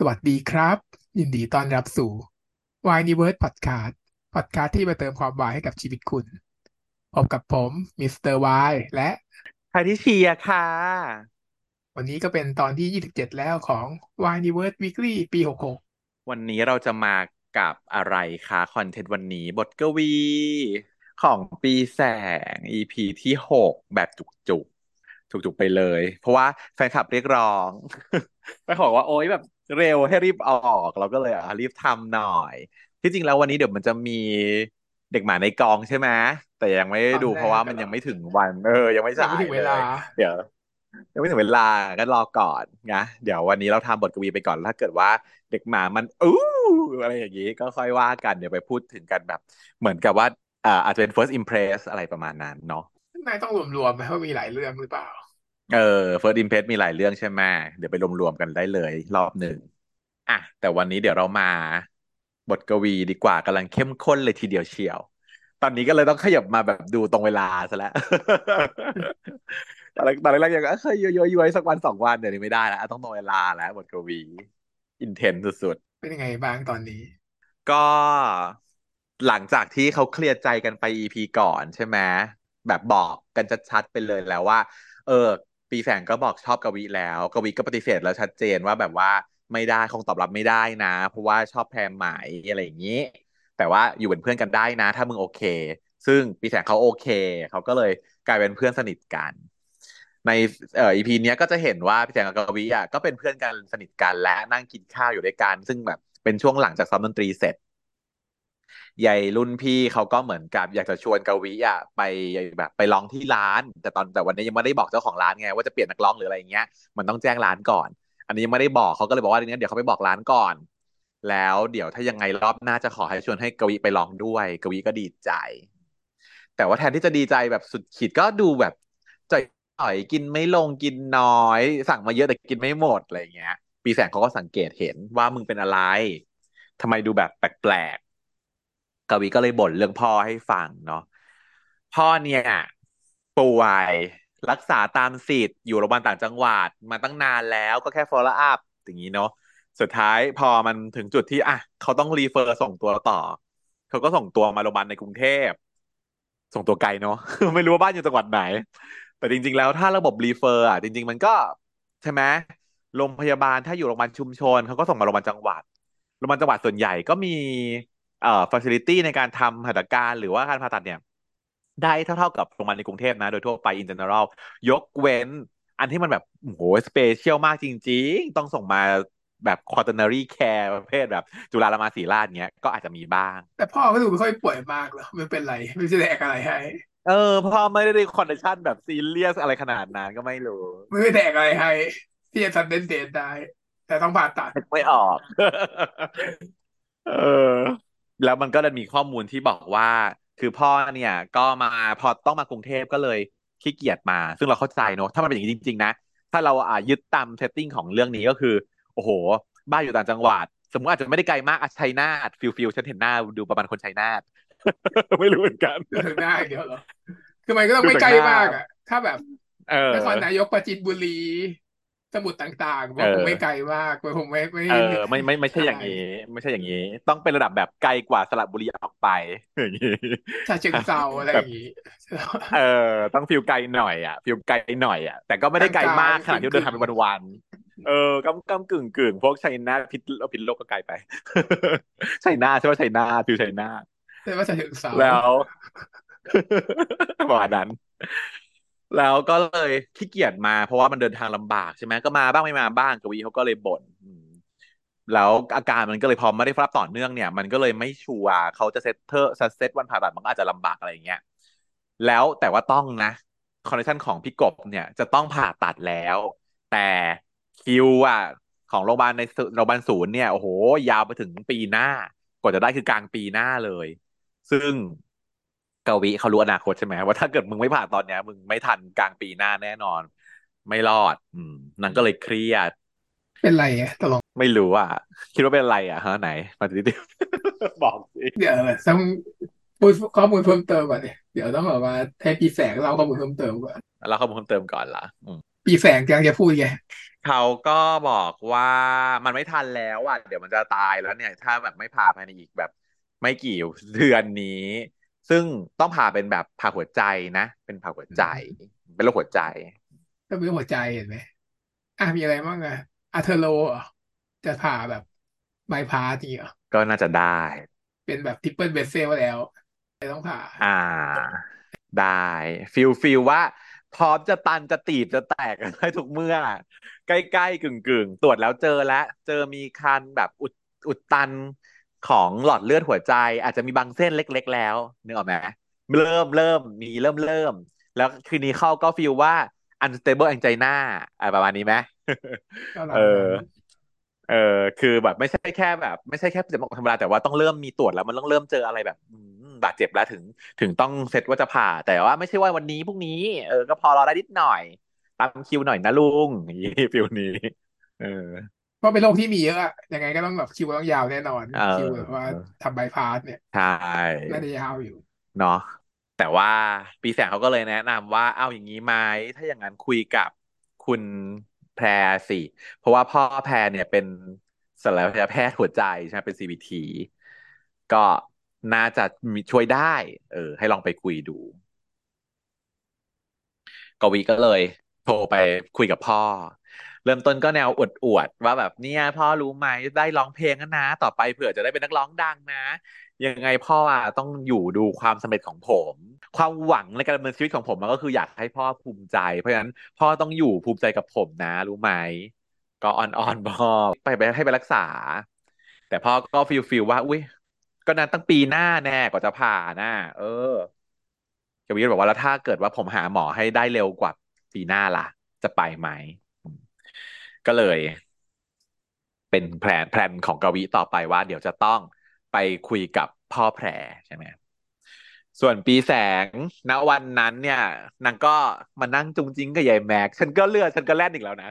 สวัสดีครับ ยินดีต้อนรับสู่ Why n i v e r s e Podcast Podcast ที่มาเติมความวายให้กับชีวิตคุณ พบกับผมมิสเตอร์วายและใครที่เชียร์ค่ะ วันนี้ก็เป็นตอนที่ 27 แล้วของ Why n i v e r s e Weekly ปี 66 วันนี้เราจะมากับอะไรคะ content วันนี้บทกวี ของปีแสง EP ที่ 6 แบบจุกๆจุกๆไปเลย เพราะว่าแฟนคลับเรียกร้อง ไปบอกว่าโอ๊ยแบบ เร็วให้รีบออก เราก็เลยอะรีบทำหน่อย ที่จริงแล้ววันนี้เดี๋ยวมันจะมีเด็กหมาในกองใช่ไหมแต่ยังไม่ได้ดูเพราะว่ามันยังไม่ถึงวัน เออ ยังไม่ยัฉางไม่ถึยงเวเลลายเดี๋ยวยังไม่ถึงเวลาก็รอก่อนนะเดี๋ยววันนี้เราทำบทกวีไปก่อนถ้าเกิดว่าเด็กหมามันอู้อะไรอย่างนี้ก็ค่อยว่ากันเดี๋ยวไปพูดถึงกันแบบ เหมือนกับว่าอ่าอาจจะเป็น first impress อะไรประมาณนั้นเนาะนายต้องรวมๆไหมว่ามีหลายเรื่องหรือเปล่า เออ first impress มีหลายเรื่องใช่ไหมเดี๋ยวไปรวมๆกันได้เลย รอบหนึ่งอะแต่วันนี้เดี๋ยวเรามาบทกวีดีกว่ากำลังเข้มข้นเลยทีเดียวเชียว ตอนนี้ก็เลยต้องขยับมาแบบดูตรงเวลาซะแล้ว ตอนแรกตอนแรกยังเคยย้อยๆสักวันสองวันเดี๋ยวนี้ไม่ได้แล้วต้องตรงเวลาแล้วบทกวีอินเทนสุดเป็นยังไงบ้างตอนนี้ๆก็หลังจากที่เขาเคลียร์ใจกันไป EP ก่อนใช่ไหมแบบบอกกันชัดๆไปเลยแล้วว่า เออ ปีแฝงก็บอกชอบกวีแล้วกวีก็ปฏิเสธแล้วชัดเจนว่าแบบว่าไม่ได้คงตอบรับไม่ได้นะ เพราะว่าชอบแพรหมายอะไรอย่างนี้ แต่ว่าอยู่เป็นเพื่อนกันได้นะ ถ้ามึงโอเค ซึ่งปีแสงเขาโอเคเขาก็เลยกลายเป็นเพื่อนสนิทกัน ในเอ่อ EP เนี้ยก็จะเห็นว่าพี่แสงกับกวีอะก็เป็นเพื่อนกันสนิทกันและนั่งกินข้าวอยู่ด้วยกัน ซึ่งแบบเป็นช่วงหลังจากซ้อมดนตรีเสร็จ ใหญ่รุ่นพี่เขาก็เหมือนกับอยากจะชวนกวีอะไปแบบไปร้องที่ร้าน แต่ตอนแต่วันนี้ยังไม่ได้บอกเจ้าของร้านไงว่าจะเปลี่ยนนักร้องหรืออะไรเงี้ยมันต้องแจ้งร้านก่อน อันนี้ยังไม่ได้บอกเขาก็เลยบอกว่าเนี้ยเดี๋ยวเขาไปบอกร้านก่อน แล้วเดี๋ยวถ้ายังไงรอบหน้าจะขอให้ชวนให้กวีไปร้องด้วย กวีก็ดีใจ แต่ว่าแทนที่จะดีใจแบบสุดขีดก็ดูแบบจ่อยกินไม่ลงกินน้อย สั่งมาเยอะแต่กินไม่หมดอะไรเงี้ย ปีแสงเขาก็สังเกตเห็นว่ามึงเป็นอะไรทำไมดูแบบแปลก กวีก็เลยบ่นเรื่องพ่อให้ฟังเนาะพ่อเนี่ยป่วยรักษาตามสิทธิ์อยู่โรงพยาบาลต่างจังหวัดมาตั้งนานแล้วก็แค่ follow up อย่างนี้เนาะสุดท้ายพอมันถึงจุดที่อะเขาต้องรีเฟอร์ส่งตัวต่อ เขาก็ส่งตัวมาโรงพยาบาลในกรุงเทพ ส่งตัวไกลเนาะไม่รู้ว่าบ้านอยู่จังหวัดไหน แต่จริง ๆ แล้วถ้าระบบ refer อะจริง ๆ มันก็ใช่ไหมโรงพยาบาลถ้าอยู่โรงพยาบาลชุมชนเขาก็ส่งมาโรงพยาบาลจังหวัดโรงพยาบาลจังหวัดส่วนใหญ่ก็มี เอ่อฟ a ซิลิตี้ในการทำหัตถการหรือว่าการผ่าตัดเนี่ยได้เท่า ๆกับโรงพยาบาลในกรุงเทพนะ โดยทั่วไป in general ยกเว้น อันที่มันแบบโอ้โห special มากจริง ๆ ต้องส่งมาแบบ quaternary care ประเภทแบบ จุฬา รามา ศิริราชเงี้ยก็อาจจะมีบ้าง แต่พ่อก็ดูไม่ค่อยป่วยมากหรอกไม่เป็นไร ไม่ใช่แดกอะไรให้ เออ พ่อไม่ได้คอนดิชันแบบซีเรียสอะไรขนาดนั้นก็ไม่รู้ ไม่ได้แดกอะไรให้ที่จะทันเดนเดนได้ แต่ต้องผ่าตัดไม่ออก เออ แล้วมันก็จะมีข้อมูลที่บอกว่า คือพ่อเนี่ย ก็มาพอต้องมากรุงเทพก็เลยขี้เกียจมา ซึ่งเราเข้าใจเนอะถ้ามันเป็นอย่างนี้จริง ๆ นะ ถ้าเราอ่ายึดตามเซตติ้งของเรื่องนี้ก็คือ โอ้โห บ้านอยู่ต่างจังหวัด สมมติอาจจะไม่ได้ไกลมากอะชัยนาท feel feel ฉันเห็นหน้าดูประมาณคนชัยนาทไม่รู้เหมือนกันดูถึงหน้าอย่างเดียวเหรอคือมันก็ต้องไม่ใกล้มากอะถ้าแบบเออนครนายกปราจีนบุรี สมุทรต่างๆว่าคงไม่ไกลมากคงไม่ไม่เออไม่ไม่ไม่ใช่อย่างนี้ ไม่ใช่อย่างนี้ ต้องเป็นระดับแบบไกลกว่าสระบุรีออกไปอย่างนี้ฉะเชิงเทราอะไรอย่างงี้เออ ต้อง feel ไกลหน่อยอะ feel ไกลหน่อยอะแต่ก็ไม่ได้ไกลมากขนาดที่เดินทางเป็นวันๆเออกำกำกึ่งกึ่งพวกชัยนาทพิษพิษณุโลกก็ไกลไปชัยนาทใช่ไหมชัยนาท feel ชัยนาทแต่ว่าฉะเชิงเทราแล้วประมาณนั้น แล้วก็เลยขี้เกียจมา เพราะว่ามันเดินทางลำบากใช่ไหมก็มาบ้างไม่มาบ้างกวีเขาก็เลยบ่นแล้วอาการมันก็เลยพอไม่ได้รับต่อเนื่องเนี่ย มันก็เลยไม่ชัวร์เขาจะ เอร์เซตวันผ่าตัดมันก็อาจจะลำบากอะไรอย่างเงี้ยแล้วแต่ว่าต้องนะ condition ของพี่กบเนี่ยจะต้องผ่าตัดแล้ว แต่คิวอะของโรงพยาบาลในโรงพยาบาลศูนย์เนี่ยโอ้โหยาวไปถึงปีหน้ากว่าจะได้คือกลางปีหน้าเลย ซึ่ง กวีเขารู้อนาคตใช่ไหมว่าถ้าเกิดมึงไม่ผ่าตอนเนี้ย มึงไม่ทันกลางปีหน้าแน่นอน ไม่รอด อืมนางก็เลยเครียด เป็นไรอะตกลงไม่รู้อะ คิดว่าเป็นอะไรอะฮะไหนมาดิดิบอกสิเดี๋ยวต้องพูดข้อมูลเพิ่มเติมก่อนเนี่ยเดี๋ยวต้องแบบว่าให้ปีแสงเล่าข้อมูลเพิ่มเติมก่อนแล้วข้อมูลเพิ่มเติมก่อนล่ะอืมปีแสงกำลังจะพูดไงเขาก็บอกว่ามันไม่ทันแล้วอะเดี๋ยวมันจะตายแล้วเนี่ย ถ้าแบบไม่ผ่าภายในอีกแบบ ไม่กี่เดือนนี้ ซึ่งต้องผ่าเป็นแบบผ่าหัวใจนะ เป็นผ่าหัวอืใจมเป็นโรคหัวใจก็เป็นหัวใจเห็นไหมอะมีอะไรบ้างอะathero เหรอจะผ่าแบบบายพาสนี่เหรอก็น่าจะได้ เป็นแบบ triple vessel แล้วไม่ต้องผ่า อ่า ได้ feel feel ว่าพร้อมจะตันจะตีบจะแตกได้ทุกเมื่อ ใกล้ๆกึ่งกึ่งตรวจแล้วเจอแล้ว เจอมีคันแบบอุดอุดตัน ของหลอดเลือดหัวใจ อาจจะมีบางเส้นเล็ก ๆ แล้วนึกออกไหมเริ่มเริ่มมีเริ่มเริ่ม แล้วคืนนี้เขาก็ feel ว่า unstable angina อ่าประมาณนี้ไหมก็หเออลังนั้นเออคือแบบไม่ใช่แค่แบบ ไม่ใช่แค่เจ็บธรรมดาแต่ว่าต้องเริ่มมีตรวจแล้วมันต้องเริ่มเจออะไรแบบอืมบาดเจ็บแล้วถึง ถึงต้องเซตว่าจะผ่า แต่ว่าไม่ใช่ว่าวันนี้พรุ่งนี้เออก็พอรอได้นิดหน่อย ตามคิวหน่อยนะลุงอย่างนี้ feel นี้ เออ เพราะเป็นโรคที่มีเยอะอะยังไงก็ต้องแบบคิวต้องยาวแน่นอนคิวแบบว่าออทำบายพาสเนี่ยใช่น่าจะยาวอยู่ เนาะแต่ว่าปีแสงเขาก็เลยแนะนำว่าเอาอย่างนี้ไหมถ้าอย่างนั้นคุยกับคุณแพรสิ เพราะว่าพ่อแพรเนี่ยเป็นศัลยแพทย์หัวใจใช่ไหมเป็น CBT ก็น่าจะมีช่วยได้ เออ ให้ลองไปคุยดู กวีก็เลยโทรไปคุยกับพ่อ เริ่มต้นก็แนวอวดอวดว่าแบบเนี่ยพ่อรู้ไหมได้ร้องเพลงนะ ต่อไปเผื่อจะได้เป็นนักร้องดังนะ ยังไงพ่ออะต้องอยู่ดูความสำเร็จของผม ความหวังในการดำเนินชีวิตของผมมันก็คืออยากให้พ่อภูมิใจ เพราะฉะนั้นพ่อต้องอยู่ภูมิใจกับผมนะ รู้ไหมก็อ่อนๆพ่อไปไปให้ไปรักษา แต่พ่อก็ฟีลฟีลว่าอุ้ยก็นั้นตั้งปีหน้าแน่กว่าจะผ่านะเออกวีบอกว่าแล้วถ้าเกิดว่าผมหาหมอให้ได้เร็วกว่าปีหน้าล่ะ จะไปไหม ก็เลย เป็นแผนแผนของกวีต่อไปว่า เดี๋ยวจะต้องไปคุยกับพ่อแพรใช่ไหมส่วนปีแสงณวันนั้นเนี่ยนางก็มานั่งจุงจิ้งกับยายแม็ก ฉันก็เลือดฉันก็แล่นอีกแล้วนะ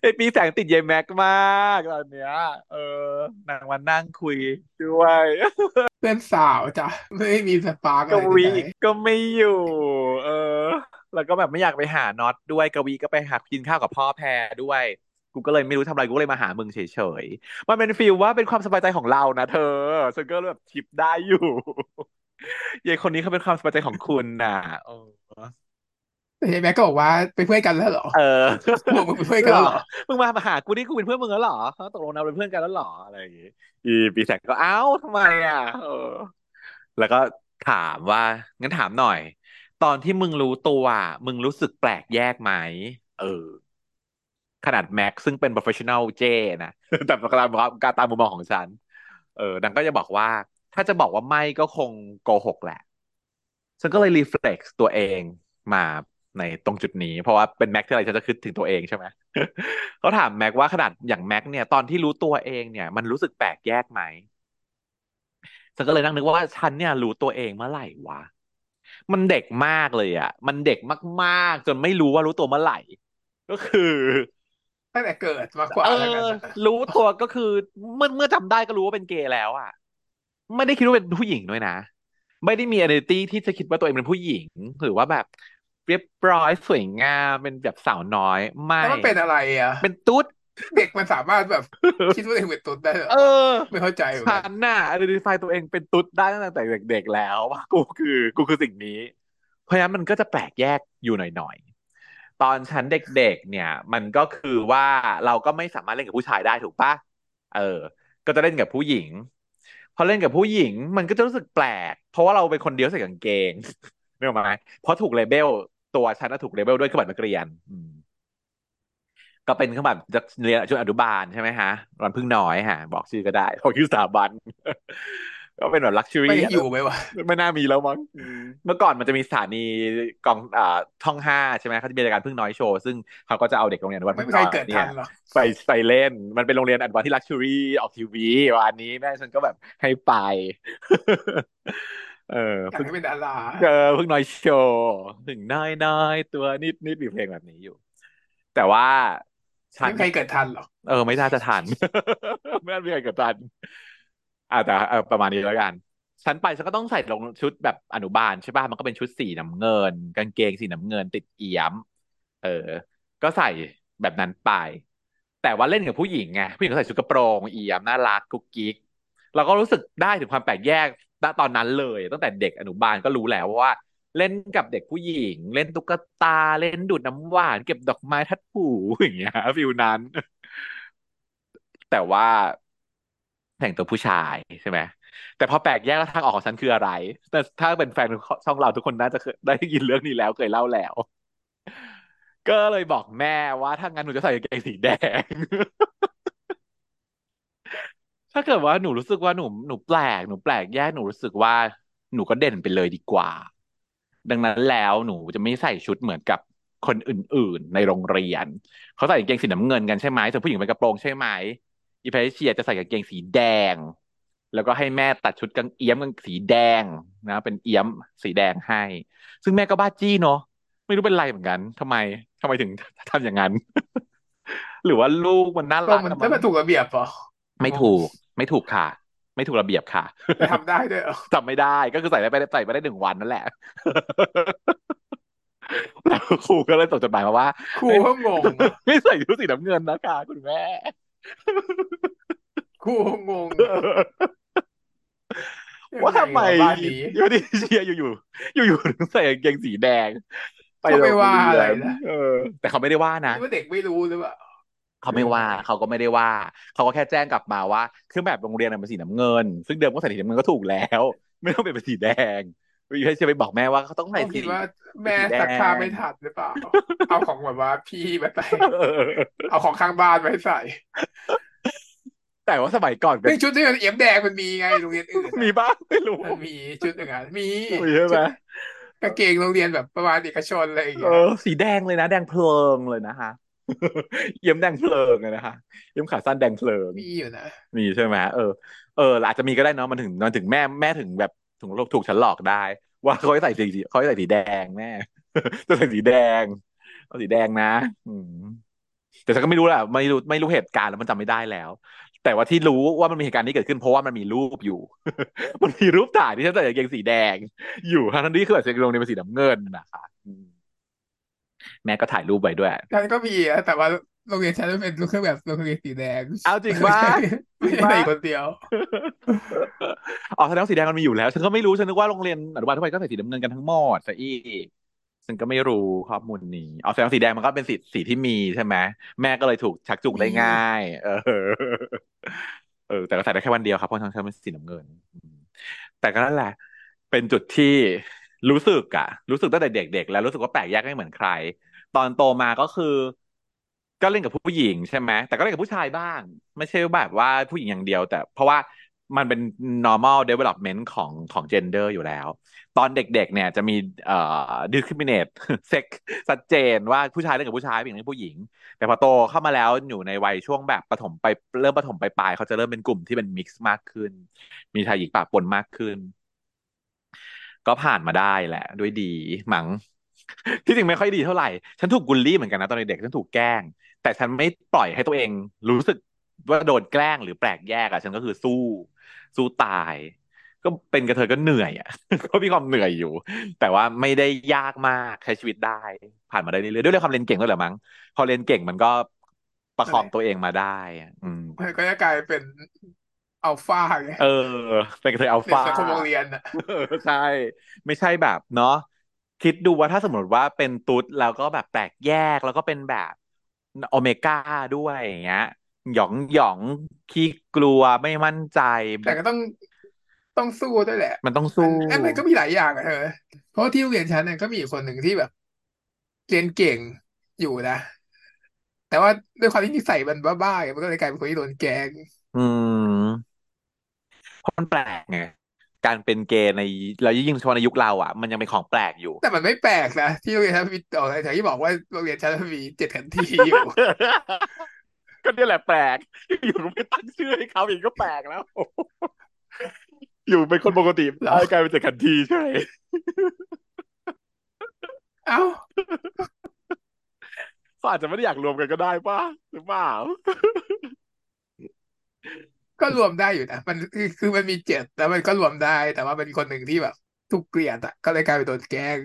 ไอปีแสงติดยายแม็กมากตอนเนี้ย เออนางมานั่งคุยด้วยเพื่อนสาวจ้ะไม่มีสปาร์กกวีอะไรใดก็ไม่อยู่ เออ แล้วก็แบบไม่อยากไปหาน็อตด้วยกวีก็ไปหากินข้าวกับพ่อแพรด้วยกูก็เลยไม่รู้ทำอะไรกูก็เลยมาหามึงเฉยๆ มันเป็นฟีลว่าเป็นความสบายใจของเรานะเธอฉันก็แบบทิปได้อยู่ยายคนนี้เขาเป็นความสบายใจของคุณน่ะเออๆแต่ยายแม็กก็บอกว่าเป็นเพื่อนกันแล้วเหรอ เออบอกมึงเป็นเพื่อนหรอกันแล้วเหรอ มึงมามาหากูนี่กูเป็นเพื่อนมึงแล้วเหรอเขาตกลงเราเป็นเพื่อนกันแล้วเหรออะไรอย่างงี้ อีปีแสงก็เอ้าทำไมอะ เออ แล้วก็ถามว่างั้นถามหน่อย ตอนที่มึงรู้ตัว มึงรู้สึกแปลกแยกไหม เออ ขนาดแม็กซึ่งเป็น professional เจนะ แต่การการตามมุมมองของฉัน เออดังก็จะบอกว่า ถ้าจะบอกว่าไม่ก็คงโกหกแหละ ฉันก็เลยรีเฟล็กซ์ตัวเองมาในตรงจุดนี้ เพราะว่าเป็นแม็กที่อะไรฉันจะคิดถึงตัวเองใช่ไหมเขาถามแม็กว่าขนาดอย่างแม็กเนี่ย ตอนที่รู้ตัวเองเนี่ย มันรู้สึกแปลกแยกไหมฉันก็เลยนั่งนึกว่าฉันเนี่ยรู้ตัวเองเมื่อไหร่วะ มันเด็กมากเลยอะ มันเด็กมากๆ จนไม่รู้ว่ารู้ตัวเมื่อไหร่ ก็คือตั้งแต่เกิดมากกเออว่าแล้วกันนะรู้ตัวก็คือเมื่อเมื่อจำได้ก็รู้ว่าเป็นเกย์แล้วอะ ไม่ได้คิดว่าเป็นผู้หญิงด้วยนะ ไม่ได้มี identity ที่จะคิดว่าตัวเองเป็นผู้หญิง หรือว่าแบบเรียบร้อยสวยงามเป็นแบบสาวน้อย ไม่แล้วมันเป็นอะไรอะ เป็นตุ๊ด เด็กมันสามารถแบบคิดว่าตัวเองเป็นตุ๊ดได้เหรอเออ ไม่เข้าใจเหมือนฉักันนน่ะ identify ตัวเองเป็นตุ๊ดได้ตั้งแต่เด็กๆแล้วว่ากูคือกูคือสิ่งนี้ เพราะฉะนั้นมันก็จะแปลกแยกอยู่หน่อยๆ ตอนฉันเด็กๆเนี่ย มันก็คือว่าเราก็ไม่สามารถเล่นกับผู้ชายได้ถูกปะเออ ก็จะเล่นกับผู้หญิง พอเล่นกับผู้หญิง มันก็จะรู้สึกแปลก เพราะว่าเราเป็นคนเดียวใส่กางเกงนึกออกไหมเพราะถูกเลเบลตัวฉันน่ะถูกเลเบลด้วยเครื่องแบบนักเรียน อืม ก็เป็นเครื่องแบบจะเรียนช่วงอนุบาลใช่ไหมฮะรันพึ่งน้อยฮะ บอกชื่อก็ได้บอกชื่อสถาบัน ก็เป็นแบบลักชัวรี่ไม่อยู่ไหมวะไม่น่ามีแล้วมั้งอืมเมื่อก่อนมันจะมีสถานีกองอ่าท่องห้าใช่ไหมเขาจะมีรายการพึ่งน้อยโชว์ซึ่งเขาก็จะเอาเด็กโรงเรียนอนุบาลไม่พึ่งน้อยมีใครเกิดเนี่ยทันหรอกไปไปเล่นมันเป็นโรงเรียนอนุบาลที่ลักชัวรี่ออกทีวีวันนี้แม่ฉันก็แบบให้ไปเอออยากเพิ่งให้เป็นดาราเออเพิ่งน้อยโชว์ถึงน้อยน้อยตัวนิดนิดมีเพลงแบบนี้อยู่ แต่ว่า ฉันไม่มีใครเกิดทันหรอกเออไม่น่าจะทันไม่น่ามีใครเกิดทันอ่าแต่เออประมาณนี้แล้วกันฉันไปฉันก็ต้องใส่ลงชุดแบบอนุบาลใช่ป่ะมันก็เป็นชุดสีน้ำเงิน กางเกงสีน้ำเงินติดเอี่ยม เออ ก็ใส่แบบนั้นไป แต่ว่าเล่นกับผู้หญิงไงผู้หญิงก็ใส่ชุดกระโปรงเอี่ยมน่ารักกุ๊กกิ๊กเราก็รู้สึกได้ถึงความแปลกแยกณตอนนั้นเลย ตั้งแต่เด็กอนุบาลก็รู้แล้วว่า เล่นกับเด็กผู้หญิง เล่นตุ๊กตาเล่นดูดน้ำหวาน เก็บดอกไม้ทัดหูอย่างเงี้ยฟิลนั้น แต่ว่าแต่งตัวผู้ชายใช่ไหมแต่พอแปลกแยกแล้วทางออกของฉันคืออะไร แต่ถ้าเป็นแฟนช่องเราทุกคนน่าจะได้ยินเรื่องนี้แล้วเคยเล่าแล้ว ก็เลยบอกแม่ว่าถ้างั้นหนูจะใส่กางเกงสีแดง ถ้าเกิดว่าหนูรู้สึกว่าหนูหนูแปลกหนูแปลกแยกหนูรู้สึกว่าหนูก็เด่นไปเลยดีกว่า ดังนั้นแล้วหนูจะไม่ใส่ชุดเหมือนกับคนอื่น ๆ ในโรงเรียน เขาใส่กางเกงสีน้ำเงินกันใช่ไหมส่วนผู้หญิงเป็นกระโปรงใช่ไหมอีเพเชียจะใส่กางเกงสีแดง แล้วก็ให้แม่ตัดชุดกางเอี้ยมกางสีแดงนะเป็นเอี้ยมสีแดงให้ ซึ่งแม่ก็บ้าจี้เนาะไม่รู้เป็นไรเหมือนกันทำไมทำไมถึงทำอย่างนั้น หรือว่าลูกมันน่าก็รักมันอะถ้ามั้มันงถูกระเบียบเหรอไม่ถูกไม่ถูกค่ะ ไม่ถูกระเบียบค่ะไปทำได้ด้วยเหรอจำไม่ได้ก็คือใส่ได้ไปใส่ไปได้หนึ่งวันนั่นแหละแล้วครูก็เลยส่งจดหมายมาว่า ครูก็งงอะไม่ใส่ชุดสีน้ำเงินนะคะคุณแม่ ครูก็งงยังว่าไงทำไมวะบ้านนี้อยู่ดีเชียร์อยู่อยู่อยู่ๆถึงใส่กางเกงสีแดง ไปก็โรไม่งว่าเรีอะไรยนนะเออ แต่เขาไม่ได้ว่านะคิดว่าเด็กไม่รู้หรือเปล่า เขาไม่ว่าเขาก็ไม่ได้ว่า เขาก็แค่แจ้งกลับมาว่าเครื่องแบบโรงเรียนน่ะมันสีน้ำเงิน ซึ่งเดิมก็ใส่สีน้ำเงินก็ถูกแล้ว ไม่ต้องเป็นสีแดงไม่ใช่จะไปบอกแม่ว่าเขาต้องใส่เขาสีคิดว่า แม่สีแดงซักผ้าไม่ทันหรือเปล่า เอาของแบบว่าพี่มาใส่เออเอาของข้างบ้านมาให้ใส่ แต่ว่าสมัยก่อนก็เรื่องชุดที่มันเอี่ยมแดงมันมีไงโรงเรียนอื่นมีอะบ้างไม่รู้มันมีชุดอย่างนั้นมีมีใช่ไหมกางเกงโรงเรียนแบบประมาณเอกชนอะไรอย่างเอเงี้ยอสีแดงเลยนะ แดงเพลิงเลยนะคะ เยี่ยมแดงเพลิงเลยนะคะเยี่ยมขาสั้นแดงเพลิงมีอยู่นะมีใช่ไหมเออเอออาจจะมีก็ได้เนาะมันถึงมันถึงแม่แม่ถึงแบบถึงถูกฉันหลอกได้ ว่าเขาให้ใส่สีเขาให้ใส่สีแดงแม่จะใส่สีแดงเอาสีแดงนะ อืมแต่ฉันก็ไม่รู้แหละไม่รู้ไม่รู้เหตุการณ์แล้วมันจำไม่ได้แล้ว แต่ว่าที่รู้ว่ามันมีเหตุการณ์นี้เกิดขึ้นเพราะว่ามันมีรูปอยู่ มันมีรูปถ่ายที่ฉันใส่กางเกงสีแดง อยู่ทั้งที่คือแบบโรงเรียนเป็นสีน้ำเงินนะคะอืม แม่ก็ถ่ายรูปไว้ด้วยฉันก็มีนะแต่ว่าโรงเรียนฉันเป็นเครื่องแบบโรงเรียนสีแดงเอาจริงปะไม่จริงปะใช่คนเดียวอ๋อแสดงว่าสีแดงมันมีอยู่แล้ว ฉันก็ไม่รู้ฉันนึกว่าโรงเรียนอนุบาลทั่วไปก็ใส่สีน้ำเงินกันทั้งหมดซะอีกฉันก็ไม่รู้ข้อมูลนี้อ๋อแสดงว่าสีแดงมันก็เป็นสีสีที่มีใช่ไหมแม่ก็เลยถูกชักจูงได้ง่าย เออ เออ แต่ก็ใส่ได้แค่วันเดียวครับเพราะทั้งฉันเป็นสีน้ำเงินอืมแต่ก็นั่นแหละ เป็นจุดที่ รู้สึกอะรู้สึกตั้งแต่เด็กๆแล้วรู้สึกว่าแปลกแยกไม่เหมือนใคร ตอนโตมาก็คือ ก็เล่นกับผู้หญิงใช่ไหมแต่ก็เล่นกับผู้ชายบ้าง ไม่ใช่แบบว่าผู้หญิงอย่างเดียว แต่เพราะว่ามันเป็น normal development ของของ gender อยู่แล้ว ตอนเด็กๆเนี่ยจะมีเอ่อ discriminate sex ชัดเจนว่าผู้ชายเล่นกับผู้ชายผู้หญิงเล่นกับผู้หญิง แต่พอโตเข้ามาแล้วอยู่ในวัยช่วงแบบประถมไปเริ่มประถมไปปลายเขาจะเริ่มเป็นกลุ่มที่เป็น mix มากขึ้น มีชายหญิงปะปนมากขึ้น ก็ผ่านมาได้แหละ ด้วยดีมั้งที่จริงไม่ค่อยดีเท่าไหร่ ฉันถูกบูลลี่เหมือนกันนะตอนเด็กๆฉันถูกแกล้ง แต่ฉันไม่ปล่อยให้ตัวเองรู้สึกว่าโดนแกล้งหรือแปลกแยกอะฉันก็คือสู้สู้ตาย ก็เป็นกระเทยก็เหนื่อยอะก็มีความเหนื่อยอยู่ แต่ว่าไม่ได้ยากมากใช้ชีวิตได้ ผ่านมาได้เรื่อยๆด้วยความเรียนเก่งด้วยแหละมั้งพอเรียนเก่งมันก็ประคองตัวเองมาได้อะอืมมันก็จะกลายเป็น อัลฟาไงเออ เป็นกระเทยอัลในฟาสังคมโรงเรียนอะเออใช่ ไม่ใช่แบบเนาะคิดดูว่าถ้าสมมติว่าเป็นตุ๊ดแล้วก็แบบแปลกแยกแล้วก็เป็นแบบโอเมก้าด้วยอย่างเงี้ยหยองหยองขี้กลัวไม่มั่นใจแบแต่บก็ต้องต้องสู้ด้วยแหละ มันต้องมันสู้เอ้ยมันก็มีหลายอย่างอะเธอเพราะว่าที่โรงเรียนฉันเนี่ยก็มีอีกคนหนึ่งที่แบบ เรียนเก่งอยู่นะ แต่ว่าด้วยความที่นิสัยมันบ้าๆไงมันก็เลยกลายเป็นคนที่โดนแกล้งอืม เพราะมันแปลกไงการเป็นเกย์ในแล้วยิ่งเฉพาะในยุคเราอะ มันยังเป็นของแปลกอยู่ แต่มันไม่แปลกนะที่โรงเรียนฉันมีต่อแต่ที่บอกว่าโรงเรียนฉันมีเจ็ดขันทีอยู่ก็เนี่ยแหละแปลก อยู่ก็ไม่ตั้งชื่อให้เขาอีกก็แปลกแล้ว อยู่เป็นคนปกติเหรอกลายเป็นเจ็ดขันทีใช่ เอ้าเขาอาจจะไม่ได้อยากรวมกันก็ได้ป่ะหรือเปล่า ก็รวมได้อยู่นะมันคือคือมันมีเจ็ดแต่มันก็รวมได้ แต่ว่าเป็นคนหนึ่งที่แบบถูกเกลียดอะก็เลยกลายเป็นโดนแกล้ง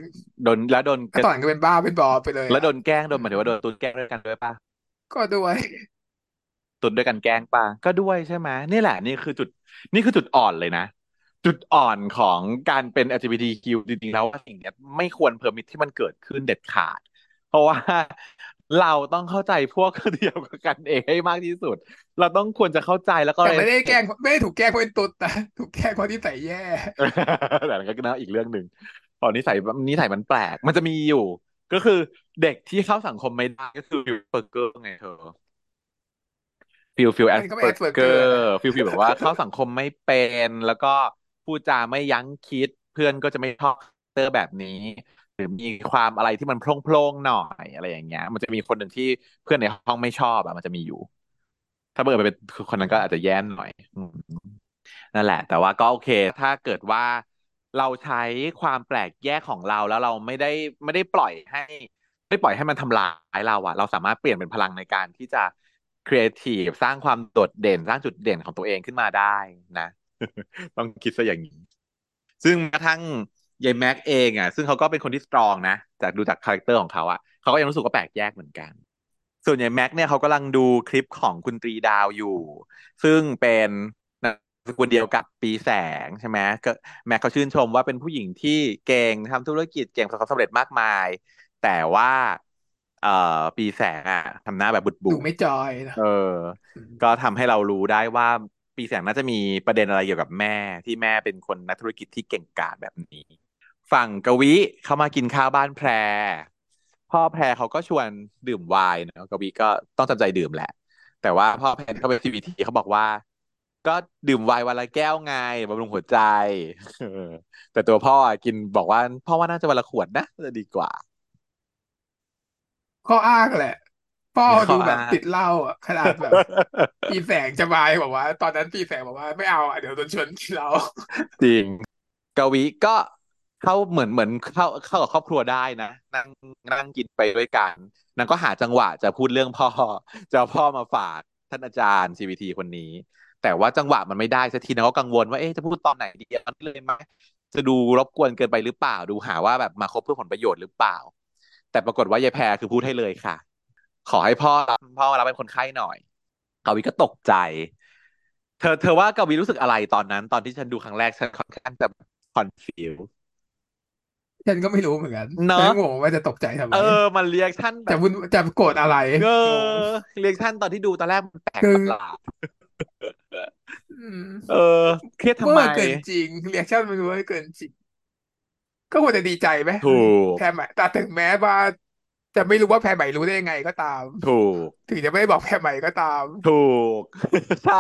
โดนแล้วโดนก็ตอนนั้นก็เป็นบ้าเป็นบอไปเลย แล้วโดอะนแกล้งโดนหมายถึงว่าโดนตุ๊ดแกล้งด้วยกันด้วยป่ะก็ด้วยตุ๊ดด้วยกันแกล้งป่ะก็ด้วยใช่ไหมนี่แหละนี่คือจุดนี่คือจุดอ่อนเลยนะ จุดอ่อนของการเป็น LGBTQ จริงๆแล้วว่าสิ่งเนี้ยไม่ควร permit ที่มันเกิดขึ้นเด็ดขาด เพราะว่า เราต้องเข้าใจพวกเดียวกันเองให้มากที่สุด เราต้องควรจะเข้าใจแล้วก็แต่ไม่ได้แกล้ง respect ไม่ได้ถูกแกล้งเพราะเป็นตุ๊ดนะถูกแกล้งเพราะนิสัยแย่แต่นั่นก็น่าอีกเรื่องหนึ่งพอนิสัยนิสัยมันแปลก มันจะมีอยู่ ก็คือเด็กที่เข้าสังคมไม่ได้ก็คือ Asperger ไงเธอ feel feel แออันนี้ก็ไม่ Asper Asperger นะ feel feel แบบว่าเข้าสังคมไม่เป็น แล้วก็พูดจาไม่ยั้งคิด เพื่อนก็จะไม่ชอบ character แบบนี้ หรือมีความอะไรที่มันโพล่งๆหน่อยอะไรอย่างเงี้ย มันจะมีคนหนึ่งที่เพื่อนในห้องไม่ชอบอะมันจะมีอยู่ ถ้าเกิดไปเป็นคนนั้นก็อาจจะแย่หน่อยนั่นแหละ แต่ว่าก็โอเค ถ้าเกิดว่าเราใช้ความแปลกแยกของเราแล้วเราไม่ได้ไม่ได้ปล่อยให้ไม่ปล่อยให้มันทำลายเราอะเราสามารถเปลี่ยนเป็นพลังในการที่จะครีเอทีฟสร้างความโดดเด่นสร้างจุดเด่นของตัวเองขึ้นมาได้นะ ต้องคิดซะอย่างนี้ ซึ่งกระทั่ง ยายแม็กเองอะ ซึ่งเขาก็เป็นคนที่ strong นะ จากดูจาก character ของเขาอะเขาก็ยังรู้สึกว่าแปลกแยกเหมือนกัน ส่วนยายแม็กเนี่ยเขากำลังดูคลิปของคุณตรีดาวอยู่ ซึ่งเป็นนามสกุลเดียวกับปีแสงใช่ไหมก็แม็กเขาชื่นชมว่าเป็นผู้หญิงที่เก่งทำธุรกิจเก่งประสบความสำเร็จมากมาย แต่ว่าเอ่อปีแสงอะทำหน้าแบบบุดบูดดูไม่ joy นะเอออืมก็ทำให้เรารู้ได้ว่าปีแสงน่าจะมีประเด็นอะไรเกี่ยวกับแม่ที่แม่เป็นคนนักธุรกิจที่เก่งกาจแบบนี้ ฝั่งกวีเขามากินข้าวบ้านแพร พ่อแพรเขาก็ชวนดื่มไวน์เนอะกวิก็ต้องจำใจดื่มแหละ แต่ว่าพ่อแพรเขาเป็นทีวีทีเขาบอกว่า ก็ดื่มไวน์วันละแก้วไงบำรุงหัวใจเออแต่ตัวพ่ออะกินบอกว่า พ่อว่าน่าจะวันละขวดนะจะดีกว่า ข้ออ้างแหละ พ่อมีข้ดูออ้างแบบติดเหล้าอะขนาดแบบปีแสงจะมาบอกว่า ตอนนั้นปีแสงบอกว่าไม่เอาอะเดี๋ยวโดนชวนกินเหล้าจริงกวีก็ เข้าเหมือนเหมือนเข้าเข้ากับครอบครัวได้นะนั่งนั่งกินไปด้วยกันนางก็หาจังหวะจะพูดเรื่องพ่อจะเอาพ่อมาฝากท่านอาจารย์ CVT คนนี้ แต่ว่าจังหวะมันไม่ได้สักทีนางก็กังวลว่าเอ๊ะจะพูดตอนไหนดีตอนนี้เลยไหมจะดูรบกวนเกินไปหรือเปล่าดูหาว่าแบบมาคบเพื่อผลประโยชน์หรือเปล่า แต่ปรากฏว่ายายแพรคือพูดให้เลยค่ะ ขอให้พ่อรับพ่อรับเป็นคนไข้หน่อยกวีก็ตกใจ เธอเธอว่ากวีรู้สึกอะไรตอนนั้น ตอนที่ฉันดูครั้งแรกฉันค่อนข้างจะ confuse ฉันก็ไม่รู้เหมือนกันฉันเนาะก็งงว่าจะตกใจทำไม เออ มัน reaction แบบจะวุ่นจะโกรธอะไร เอองง reaction ตอนที่ดูตอนแรกมันแปลกคือประหลาดอืมเออ เครียดทำไมเวอร์เกินจริง reaction มันเวอร์เกินจริง ก็ควรจะดีใจไหมถูกแพรใหม่แต่ถึงแม้ว่า จะไม่รู้ว่าแพรใหม่รู้ได้ยังไงก็ตาม ถูก ถึงจะไม่ได้บอกแพรใหม่ก็ตาม ถูก ใช่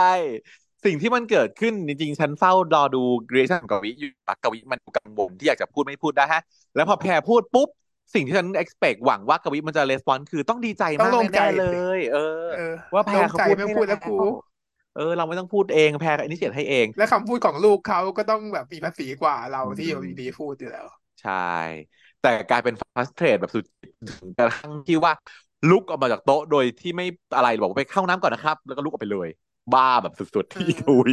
สิ่งที่มันเกิดขึ้นจริงๆ ฉันเฝ้ารอดู reaction ของกวีอยู่ปักกวีมันกังวลที่อยากจะพูดไม่พูดได้ฮะ แล้วพอแพรพูดปุ๊บ สิ่งที่ฉัน expect หวังว่ากวีมันจะ respond คือต้องดีใจมากต้องโล่งใจแน่ๆเลสิยเออเออ ว่าแพรโล่งใจไม่เขาพูดให้แล้พูดแล้วกูวเออเราไม่ต้องพูดเองแพร initiate ให้เอง และคำพูดของลูกเขาก็ต้องแบบมีภาษีกว่าเราอืที่อยู่ดีมๆพูดอยู่แล้ว ใช่ แต่กลายเป็นฟ r สเทร e แบบสุดถึงกระทั่งที่ว่าลุกออกมาจากโต๊ะโดยที่ไม่อะไรบอกว่าไปเข้าน้ำก่อนนะครับ แล้วก็ลุกออกไปเลย บ้าแบบสุดๆเอที่คุอย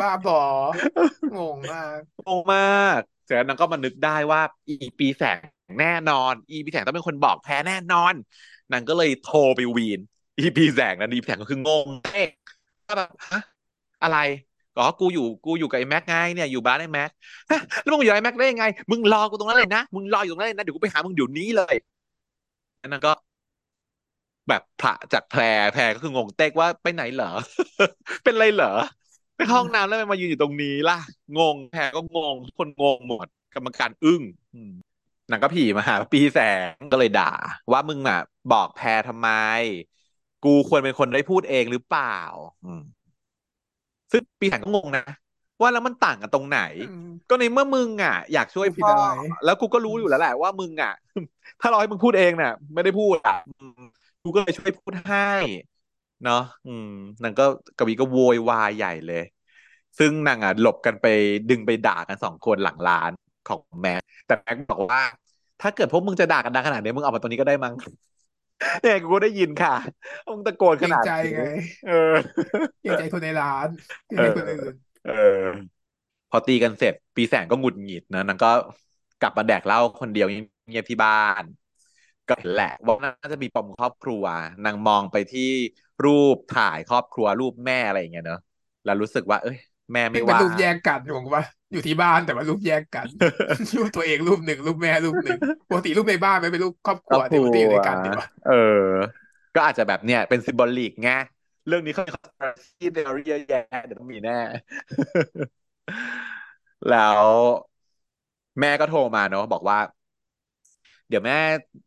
บ้าบองงมากงงมากเสร็จแล้วนางก็มานึกได้ว่า อีปีแสงแน่นอน อีปีแสงต้องเป็นคนบอกแพ้แน่นอนนางก็เลยโทรไปวีน อีปีแสงนะอีปีแสงก็คืองงเอ๊ะว่าแบบฮะอะไรอ๋อกูอยู่กูอยู่กับไอ้แม็กไงเนี่ยอยู่บ้านไอ้แม็กฮะแล้วมึงอยู่กับไอ้แม็กได้ยังไง มึงรอกูตรงนั้นเลยนะมึงรออยู่ตรงนั้นเลยนะเดี๋ยวกูไปหามึงเดี๋ยวนี้เลยแล้วนางก็ แบบพระจากแพรแพรก็คืองงเต๊กว่าไปไหนเหรอ เป็นไรเหรอไปเข้าห้องน้ำแล้วทำไมมายืนอยู่ตรงนี้ล่ะ งงแพรก็งงทุกคนงงหมดกรรมการอึ้งอืมนางก็ผีมาหาปีแสงก็เลยด่า ว่ามึงอะ บอกแพรทำไม กูควรเป็นคนได้พูดเองหรือเปล่าอืมซึ่งปีแสงก็งงนะว่าแล้วมันต่างกันตรงไหนอืมก็ในเมื่อมึงอะ อยากช่วยพ่อกูผิดอะไรแล้วกูก็อืมรู้อยู่แล้วแหละว่ามึงอะ ถ้าเราให้มึงพูดเองเนี่ยไม่ได้พูดอะอืม กูก็เลยช่วยพูดให้เนาะอืมนางก็กวีก็โวยวายใหญ่เลย ซึ่งนางอะหลบกันไปดึงไปด่ากันสองคนหลังร้านของแม็กแต่แม็กบอกว่า ถ้าเกิดพวกมึงจะด่ากันดังขนาดนี้มึงเอามาตรงนี้ก็ได้มั้งเนี่ยกูก็ได้ยินค่ะมึงตะโกนเกรงใจขนาดนี้ไงเออเกรงใจคนในร้านเกรเอองใจคนอื่นเออ พอตีกันเสร็จ ปีแสงก็หงุดหงิดนะนางก็กลับมาแดกเหล้าคนเดียวเงียบๆที่บ้าน ก็เห็นแหละว่าน่าจะมีปมครอบครัวนางมองไปที่รูปถ่ายครอบครัวรูปแม่อะไรอย่างเงี้ยเนอะแล้วรู้สึกว่า เอ้ย แม่ไม่ซึ่งเป็นว่ารูปแยกกันผมว่าอยู่ที่บ้านแต่ว่ารูปแยกกันรูปตัวเองรูปหนึ่งรูปแม่รูปหนึ่งปกติรูปในบ้านไม่เป็นรูปครอบคครรัอวบคเดี๋ยวรัวมันจะอยู่ด้วยกันดีกว่าเออ ก็อาจจะแบบเนี้ยเป็นซิมบอลิกไงเรื่องนี้เขามีคอนเที่เดอรี่เยอะแยะเดี๋ยวต้องมีแน่ แล้วแม่ก็โทรมาเนอะบอกว่า เดี๋ยวแม่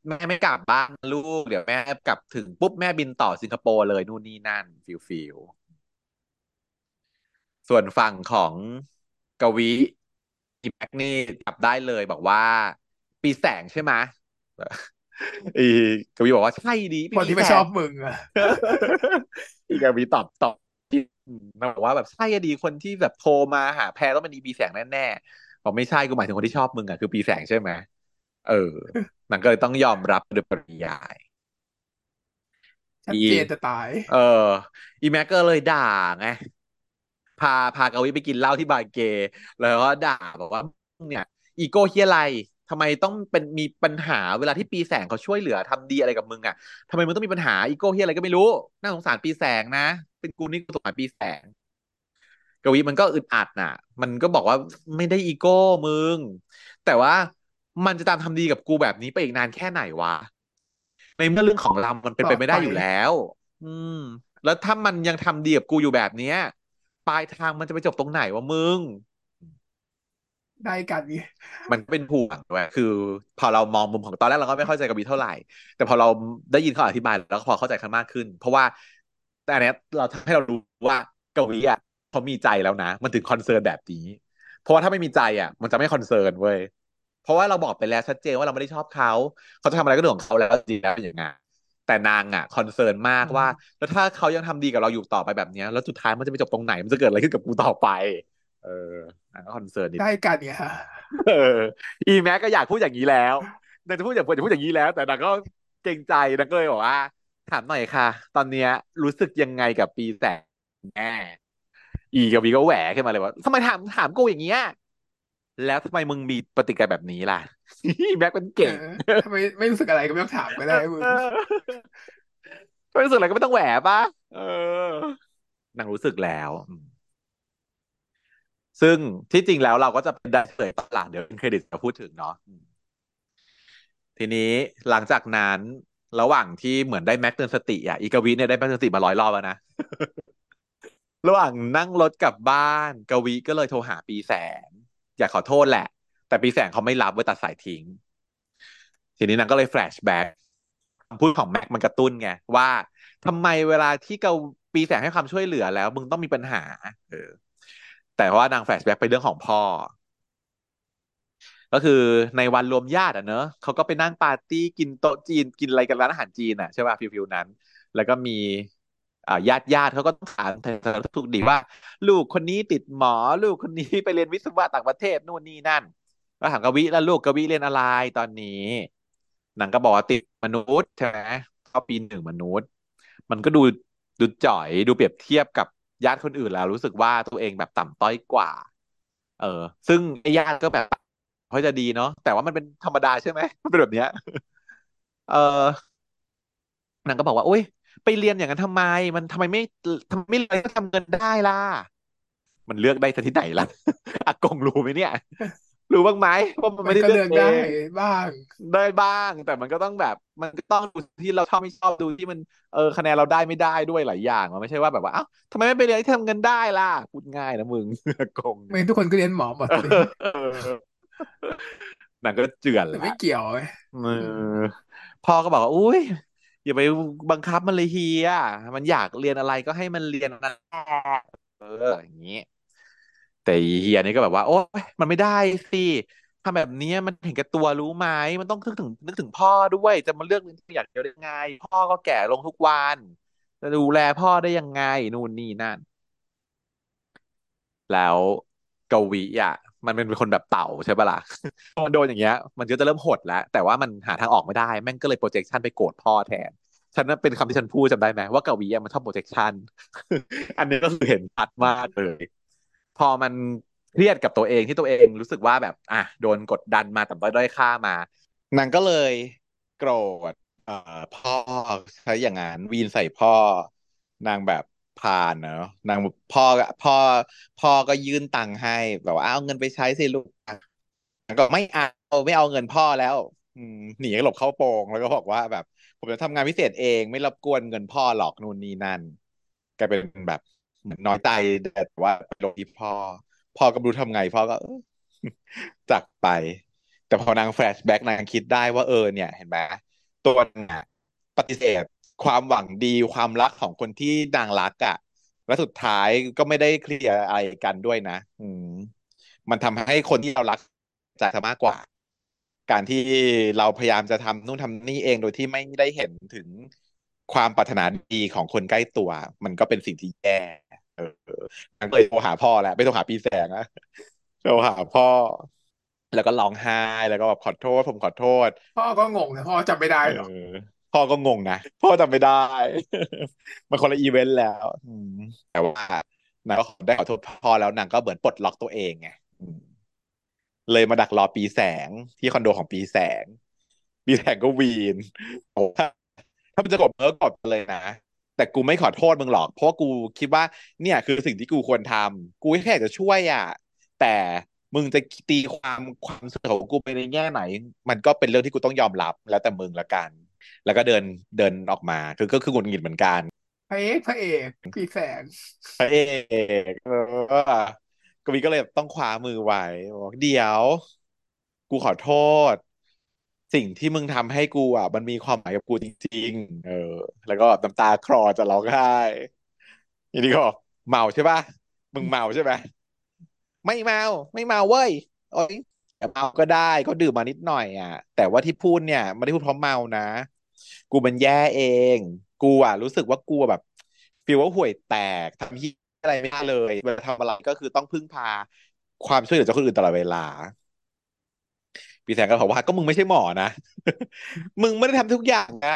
แม่ไม่กลับบ้านนะลูก เดี๋ยวแม่กลับถึงปุ๊บแม่บินต่อสิงคโปร์เลยนู่นนี่นั่นฟิลฟิลส่วนฝั่งของกวีอีแม็กนี่จับได้เลยบอกว่า ปีแสงใช่ไหมอีกวีบอกว่าใช่ดีคนปีที่แสไม่ชอบงมึงอะอีกวีตอบตอบมันบอกว่าแบบใช่อะดีคนที่แบบโทรมาหาแพรต้องเป็นอีปีแสงแน่ๆบอกไม่ใช่กูหมายถึงคนที่ชอบมึงอะคือปีแสงใช่ไหม เออ มันก็เลยต้องยอมรับโดยปริยายชัดอีเจนจะตาย เออ อีแม็กก็เลยด่าไง พาพากวีไปกินเหล้าที่บาร์เกย์แล้วก็ด่าบอกว่ามึงเนี่ย อี้ยอะไรทำไมต้องเป็นมีปัญหาเวลาที่ปีแสงเขาช่วยเหลือทำดีอะไรกับมึงอะทำไมมึงต้องมีปัญหาอี้ยอะไรก็ไม่รู้ น่าสงสารปีแสงนะ เป็นกูนี่กูสงสารปีแสงกวีมันก็อึดอัดน่ะ มันก็บอกว่าไม่ได้อีโก้มึง แต่ว่า มันจะตามทำดีกับกูแบบนี้ไปอีกนานแค่ไหนวะในเมื่อเรื่องของเรามันเป็นไปไม่ได้อยู่แล้ว อืม แล้วถ้ามันยังทำดีกับกูอยู่แบบเนี้ยปลายทางมันจะไปจบตรงไหนวะมึงได้กันไงมันเป็นห่วงด้วยคือ พอเรามองมุมของตอนแรกเราก็ไม่เข้าใจกวีเท่าไหร่ แต่พอเราได้ยินเขาอธิบายแล้วก็พอเข้าใจกันมากขึ้น เพราะว่า แต่อันเนี้ยเราทำให้เรารู้ว่ากวีอะเขามีใจแล้วนะ มันถึง concern แบบนี้ เพราะว่าถ้าไม่มีใจอะ มันจะไม่ concern เว้ย เพราะว่าเราบอกไปแล้วชัดเจนว่าเราไม่ได้ชอบเขาเขาจะทำอะไรก็เรื่องของเขาแล้วจริงแล้วเป็นอย่างไงนแต่นางอะ concern มากว่า แล้วถ้าเขายังทำดีกับเราอยู่ต่อไปแบบเนี้ยแล้วสุดท้ายมันจะไปจบตรงไหนมันจะเกิดอะไรขึ้นกับกูต่อไป เออนางก็ concern นิดได้กันไงฮะเออ อีแม็กก็อยากพูดอย่างนี้แล้วนางจะพูดอย่างควรจะพูดอย่างนี้แล้ว แต่นางก็เกรงใจนางก็เลยบอกว่า ถามหน่อยค่ะ ตอนเนี้ยรู้สึกยังไงกับปีแสงแม่งอีกวีก็แหวกขึ้นมาเลยว่าทำไมถามถามกูอย่างเงี้ย แล้วทำไมมึงมีปฏิกิริยาแบบนี้ล่ะแม็กเป็นเอเก่งอถ้าไม่ไม่รู้สึกอะไรก็ไม่ต้องถามก็ได้มึงเออไม่รู้สึกอะไรก็ไม่ต้องแหวปะเออนางรู้สึกแล้วอืมซึ่งที่จริงแล้วเราก็จะเป็นได้เฉลยตอนหลังเดี๋ยวเครดิตจะพูดถึงเนาะอืมทีนี้หลังจากนั้นระหว่างที่เหมือนได้แม็กเตือนสติอะอีกาวิเนี่ยได้แม็กเตือนสติมาร้อยรอบแล้วนะระหว่างนั่งรถกลับบ้าน กวีก็เลยโทรหาปีแสง อยากขอโทษแหละ แต่ปีแสงเขาไม่รับไว้ตัดสายทิ้ง ทีนี้นางก็เลย flashback คำพูดของแม็กมันกระตุ้นไงว่าทำไมเวลาที่เกาปีแสงให้ความช่วยเหลือแล้ว มึงต้องมีปัญหา เออ แต่ว่านาง flashback ไปเรื่องของพ่อ ก็คือในวันรวมญาติอะเนอะเขาก็ไปนั่งปาร์ตี้กินโต๊ะจีนกินอะไรกันร้านอาหารจีนอะใช่ป่ะ feel feel นั้น แล้วก็มี ญาติญาติเขาก็ถามสารทุกดีว่า ลูกคนนี้ติดหมอ ลูกคนนี้ไปเรียนวิศวะต่างประเทศนู่นนี่นั่นก็ถามกวีแล้วลูกกวีเรียนอะไรตอนนี้หนางก็บอกว่าติดมนุษย์ใช่ไหมเข้าปีหนึ่งมนุษย์ มันก็ดูดูจ่อยดูเปรียบเทียบกับญาติคนอื่นแล้ว รู้สึกว่าตัวเองแบบต่ำต้อยกว่า เออ ซึ่งไอญาติก็แบบเขาจะดีเนาะแต่ว่ามันเป็นธรรมดาใช่ไหมมันเป็นแบบเนี้ย เออนางก็บอกว่าโอ๊ย ไปเรียนอย่างนั้นทำไม มันทำไมไม่ทำไม่เรียนก็ทำเงินได้ล่ะ มันเลือกได้ซะที่ไหนล่ะอากงรู้ไหมเนี่ยรู้บ้างไหมว่ามันมัไม่นได้ก็เลืเลืออกกเอได้งบ้าง ได้บ้าง แต่มันก็ต้องแบบ มันก็ต้องดูที่เราชอบไม่ชอบดูที่มันเออคะแนนเราได้ไม่ได้ด้วยหลายอย่างมันไม่ใช่ว่าแบบว่าเอ้าทำไมไม่ไปเรียนที่ทำเงินได้ล่ะพูดง่ายนะมึงอากงไม่ทุกคนก็เรียนหมอหมดเลยเออนางก็เจือนแต่ละไม่เกี่ยวไงเออพ่อก็บอกว่าอุ้ย อย่าไปบังคับมันเลยเฮียมันอยากเรียนอะไรก็ให้มันเรียนนั่นแหละเอออย่างนี้ แต่เฮียนี่ก็แบบว่า โอ๊ยมันไม่ได้สิทำแบบนี้มันเห็นแก่ตัวรู้ไหมมันต้องนึกถึงนึกถึงพ่อด้วยจะมาเลือกเรียนที่อยากเดียวได้ไง พ่อก็แก่ลงทุกวันจะดูแลพ่อได้ยังไงนู่นนี่นั่น แล้วกวีอะ มันเป็นคนแบบเต่าใช่ปะล่ะพอมันโดนอย่างเงี้ย มันก็จะเริ่มหดแล้ว แต่ว่ามันหาทางออกไม่ได้ แม่งก็เลยโปรเจคชันไปโกรธพ่อแทน ฉันนั่นเป็นคำที่ฉันพูดจำได้ไหมว่ากวีอะมันชอบโปรเจคชันอันนี้ก็คือเห็นชัดมากเลย พอมันเครียดกับตัวเองที่ตัวเองรู้สึกว่าแบบ อะโดนกดดันมาแต่ด้อยค่ามานางก็เลยโกรธเอ่อพ่อใช้อย่างนั้นวีนใส่พ่อนางแบบ พาลเนาะนางพ่อพ่อพ่อก็ยื่นตังค์ให้แบบว่าเอาเงินไปใช้สิลูกนางก็ไม่เอาไม่เอาเงินพ่อแล้วอหนีหลบเข้าโปงแล้วก็บอกว่าแบบ ผมจะทำงานพิเศษเองไม่รบกวนเงินพ่อหรอกนู่นนี่นั่นกลายเป็นแบบน้อยใจแต่ว่าไปลงที่พ่อ พ่อก็รู้ทำไงพ่อก็จากไป แต่พอนางแฟลชแบ็กนางคิดได้ว่าเออเนี่ย เห็นไหมตัวนางอะปฏิเสธ ความหวังดีความรักของคนที่นางรักอะและสุดท้ายก็ไม่ได้เคลียร์อะไรกันด้วยนะ อืม มันทำให้คนที่เรารักใจซะมากกว่า การที่เราพยายามจะทำนู่นทำนี่เองโดยที่ไม่ได้เห็นถึงความปรารถนาดีของคนใกล้ตัว มันก็เป็นสิ่งที่แย่เออนางก็เลยโทรหาพ่อแหละไม่โทรหาพี่แสงนะโทรหาพ่อ แล้วก็ร้องไห้แล้วก็แบบขอโทษ ผมขอโทษ พ่อก็งงนะพ่อจำไม่ได้เอหรอกอ พ่อก็งงนะพ่อจำไม่ได้ มันคนละอีเวนต์แล้วแต่ว่านางก็ได้ขอโทษพ่อแล้วนางก็เหมือนปลดล็อกตัวเองไงเลยมาดักรอปีแสงที่คอนโดของปีแสง ปีแสงก็วีนโอ้ถ้าถ้ามึงจะโกรธมึงก็โกรธไปเลยนะแต่กูไม่ขอโทษมึงหรอก เพราะกูคิดว่า เนี่ยคือสิ่งที่กูควรทำกูแค่จะช่วยอะแต่มึงจะตีความความรู้สึกของกูไปในแง่ไหน มันก็เป็นเรื่องที่กูต้องยอมรับแล้วแต่มึงละกัน แล้วก็เดินเดินออกมา คือก็คือหงุดหงิดเหมือนกันพระเอกพระเอกพี่แสงพระเอกเออกวีก็เลยต้องคว้ามือไว้บอกเดี๋ยว กูขอโทษ สิ่งที่มึงทำให้กูอะ มันมีความหมายกับกูจริง ๆ เออ แล้วก็น้ำตาคลอจะร้องไห้ทีนี้ก็บอกเมาใช่ป่ะมึงเมาใช่ไหมไม่เมา ไม่เมาเว้ยโอ้ยแต่ เมาก็ได้ก็ดื่มมานิดหน่อยอะ แต่ว่าที่พูดเนี่ยไม่ได้พูดเพราะเมานะ กูมันแย่เอง กูอะรู้สึกว่ากูแบบฟีลว่าห่วยแตกทำที่อะไรไม่ได้เลยเวลาทำอะไรก็คือต้องพึ่งพาความช่วยเหลือจากคนอื่นตลอดเวลาพี่แสงก็บอกว่าก็มึงไม่ใช่หมอนะ มึงไม่ได้ทำทุกอย่างนะ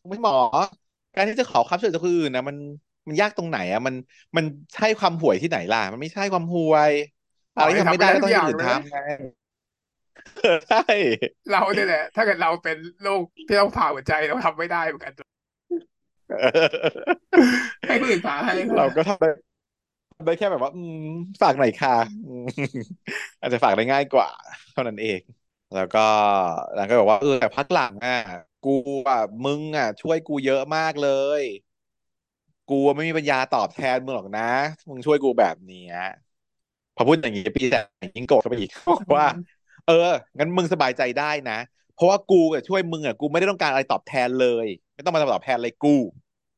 มึงไม่หมอ การที่จะขอความช่วยเหลือจากคนอื่นนะมันมันยากตรงไหนอะ มันมันใช่ความห่วยที่ไหนล่ะ มันไม่ใช่ความห่วยอะไรทำไม่ได้ก็ต้องให้คนอื่นทำไง ใช่เราเนี่ยแหละ ถ้าเกิดเราเป็นโรคที่ต้องผ่าหัวใจเราทำไม่ได้เหมือนกันให้คนอื่นผ่าให้ก็เราได้ก็ทำได้ทำได้แค่แบบว่าอืมฝากหน่อยค่ะอืมอาจจะฝากได้ง่ายกว่า เท่านั้นเอง แล้วก็นางก็บอกว่าเออแต่พักหลังอะ กูอะมึงอะ ช่วยกูเยอะมากเลย กูไม่มีปัญญาตอบแทนมึงหรอกนะ มึงช่วยกูแบบเนี้ยพอพูดอย่างนี้พี่แต่ยิ่งโกรธเข้าไปอีกบอกว่า เออ งั้นมึงสบายใจได้นะ เพราะว่ากูอะช่วยมึงอะกูไม่ได้ต้องการอะไรตอบแทนเลย ไม่ต้องมาตอบแทนอะไรกู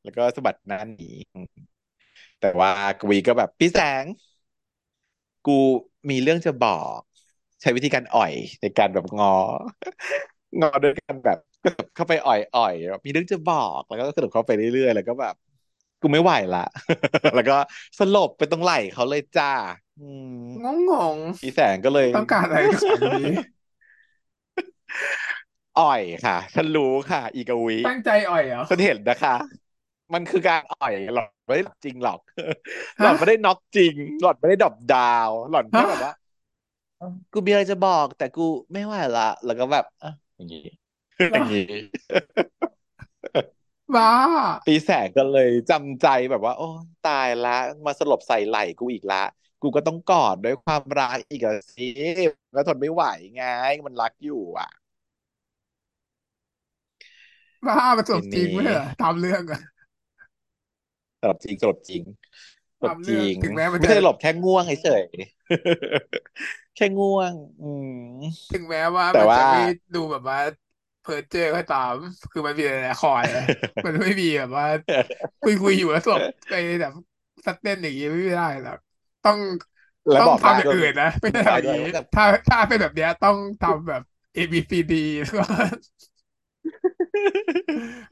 แล้วก็สะบัดหน้าหนีแต่ว่ากวีก็แบบพี่แสง กูมีเรื่องจะบอก ใช้วิธีการอ่อยในการแบบงอ งอโดยการแบบเข้าไปอ่อยอ่อยมีเรื่องจะบอกแล้วก็กระโดดเข้าไปเรื่อยๆแล้วก็แบบ กูไม่ไหวละ แล้วก็สลบไปตรงไหล่เขาเลยจ้าอืมงงงพี่แสงก็เลยๆต้องการอะไรจากฉันนี้อ่อยค่ะ ฉันรู้ค่ะ อีกาวิตั้งใจอ่อยเหรอฉันเห็นนะคะ มันคือการอ่อยหล่อนไม่ได้จริงหรอกหฮะล่อนไม่ได้น็อกจริง หล่อนไม่ได้ดรอปดาวน์หล่อนแค่ฮะแบบว่าเออกูมีอะไรจะบอก แต่กูไม่ไหวละ แล้วก็แบบอะอย่างนี้อย่างนี้ บ้าปีแสงก็เลยจำใจแบบว่า โอ้ตายละมาสลบใส่ไหล่กูอีกละ กูก็ต้องกอดด้วยความรักอีกอะสิแล้วทนไม่ไหวไง มันรักอยู่อะบ้ามันสทีมจริงนี้ไม่ใช่เหรอตามเรื่องอะสลบจริงสลบจริงสลตาบมจเรื่ริองง ถึงแม้มันไม่จะ ใช่สลบแค่ง่วงเฉยๆ แค่ง่วง อืม ถึงแม้ว่าแต่มันว่า จะไม่ดูแบบว่า เพอร์เจอร์ก็ตาม คือมันมีแต่ละครอะมันไม่มีแบบว่า คุยคุยอยู่แล้วสบไปแบบสเต้นอย่างนี้ไม่ได้หรอกต้องแล้วต้องบอกได้ทำอย่างด้วยอื่นนะไม่ใช่บอกได้ทำอย่างด้วยนี้ว่าแบบถ้าถ้าเป็นแบบเนี้ยต้องทำแบบ A B C D แล้วก็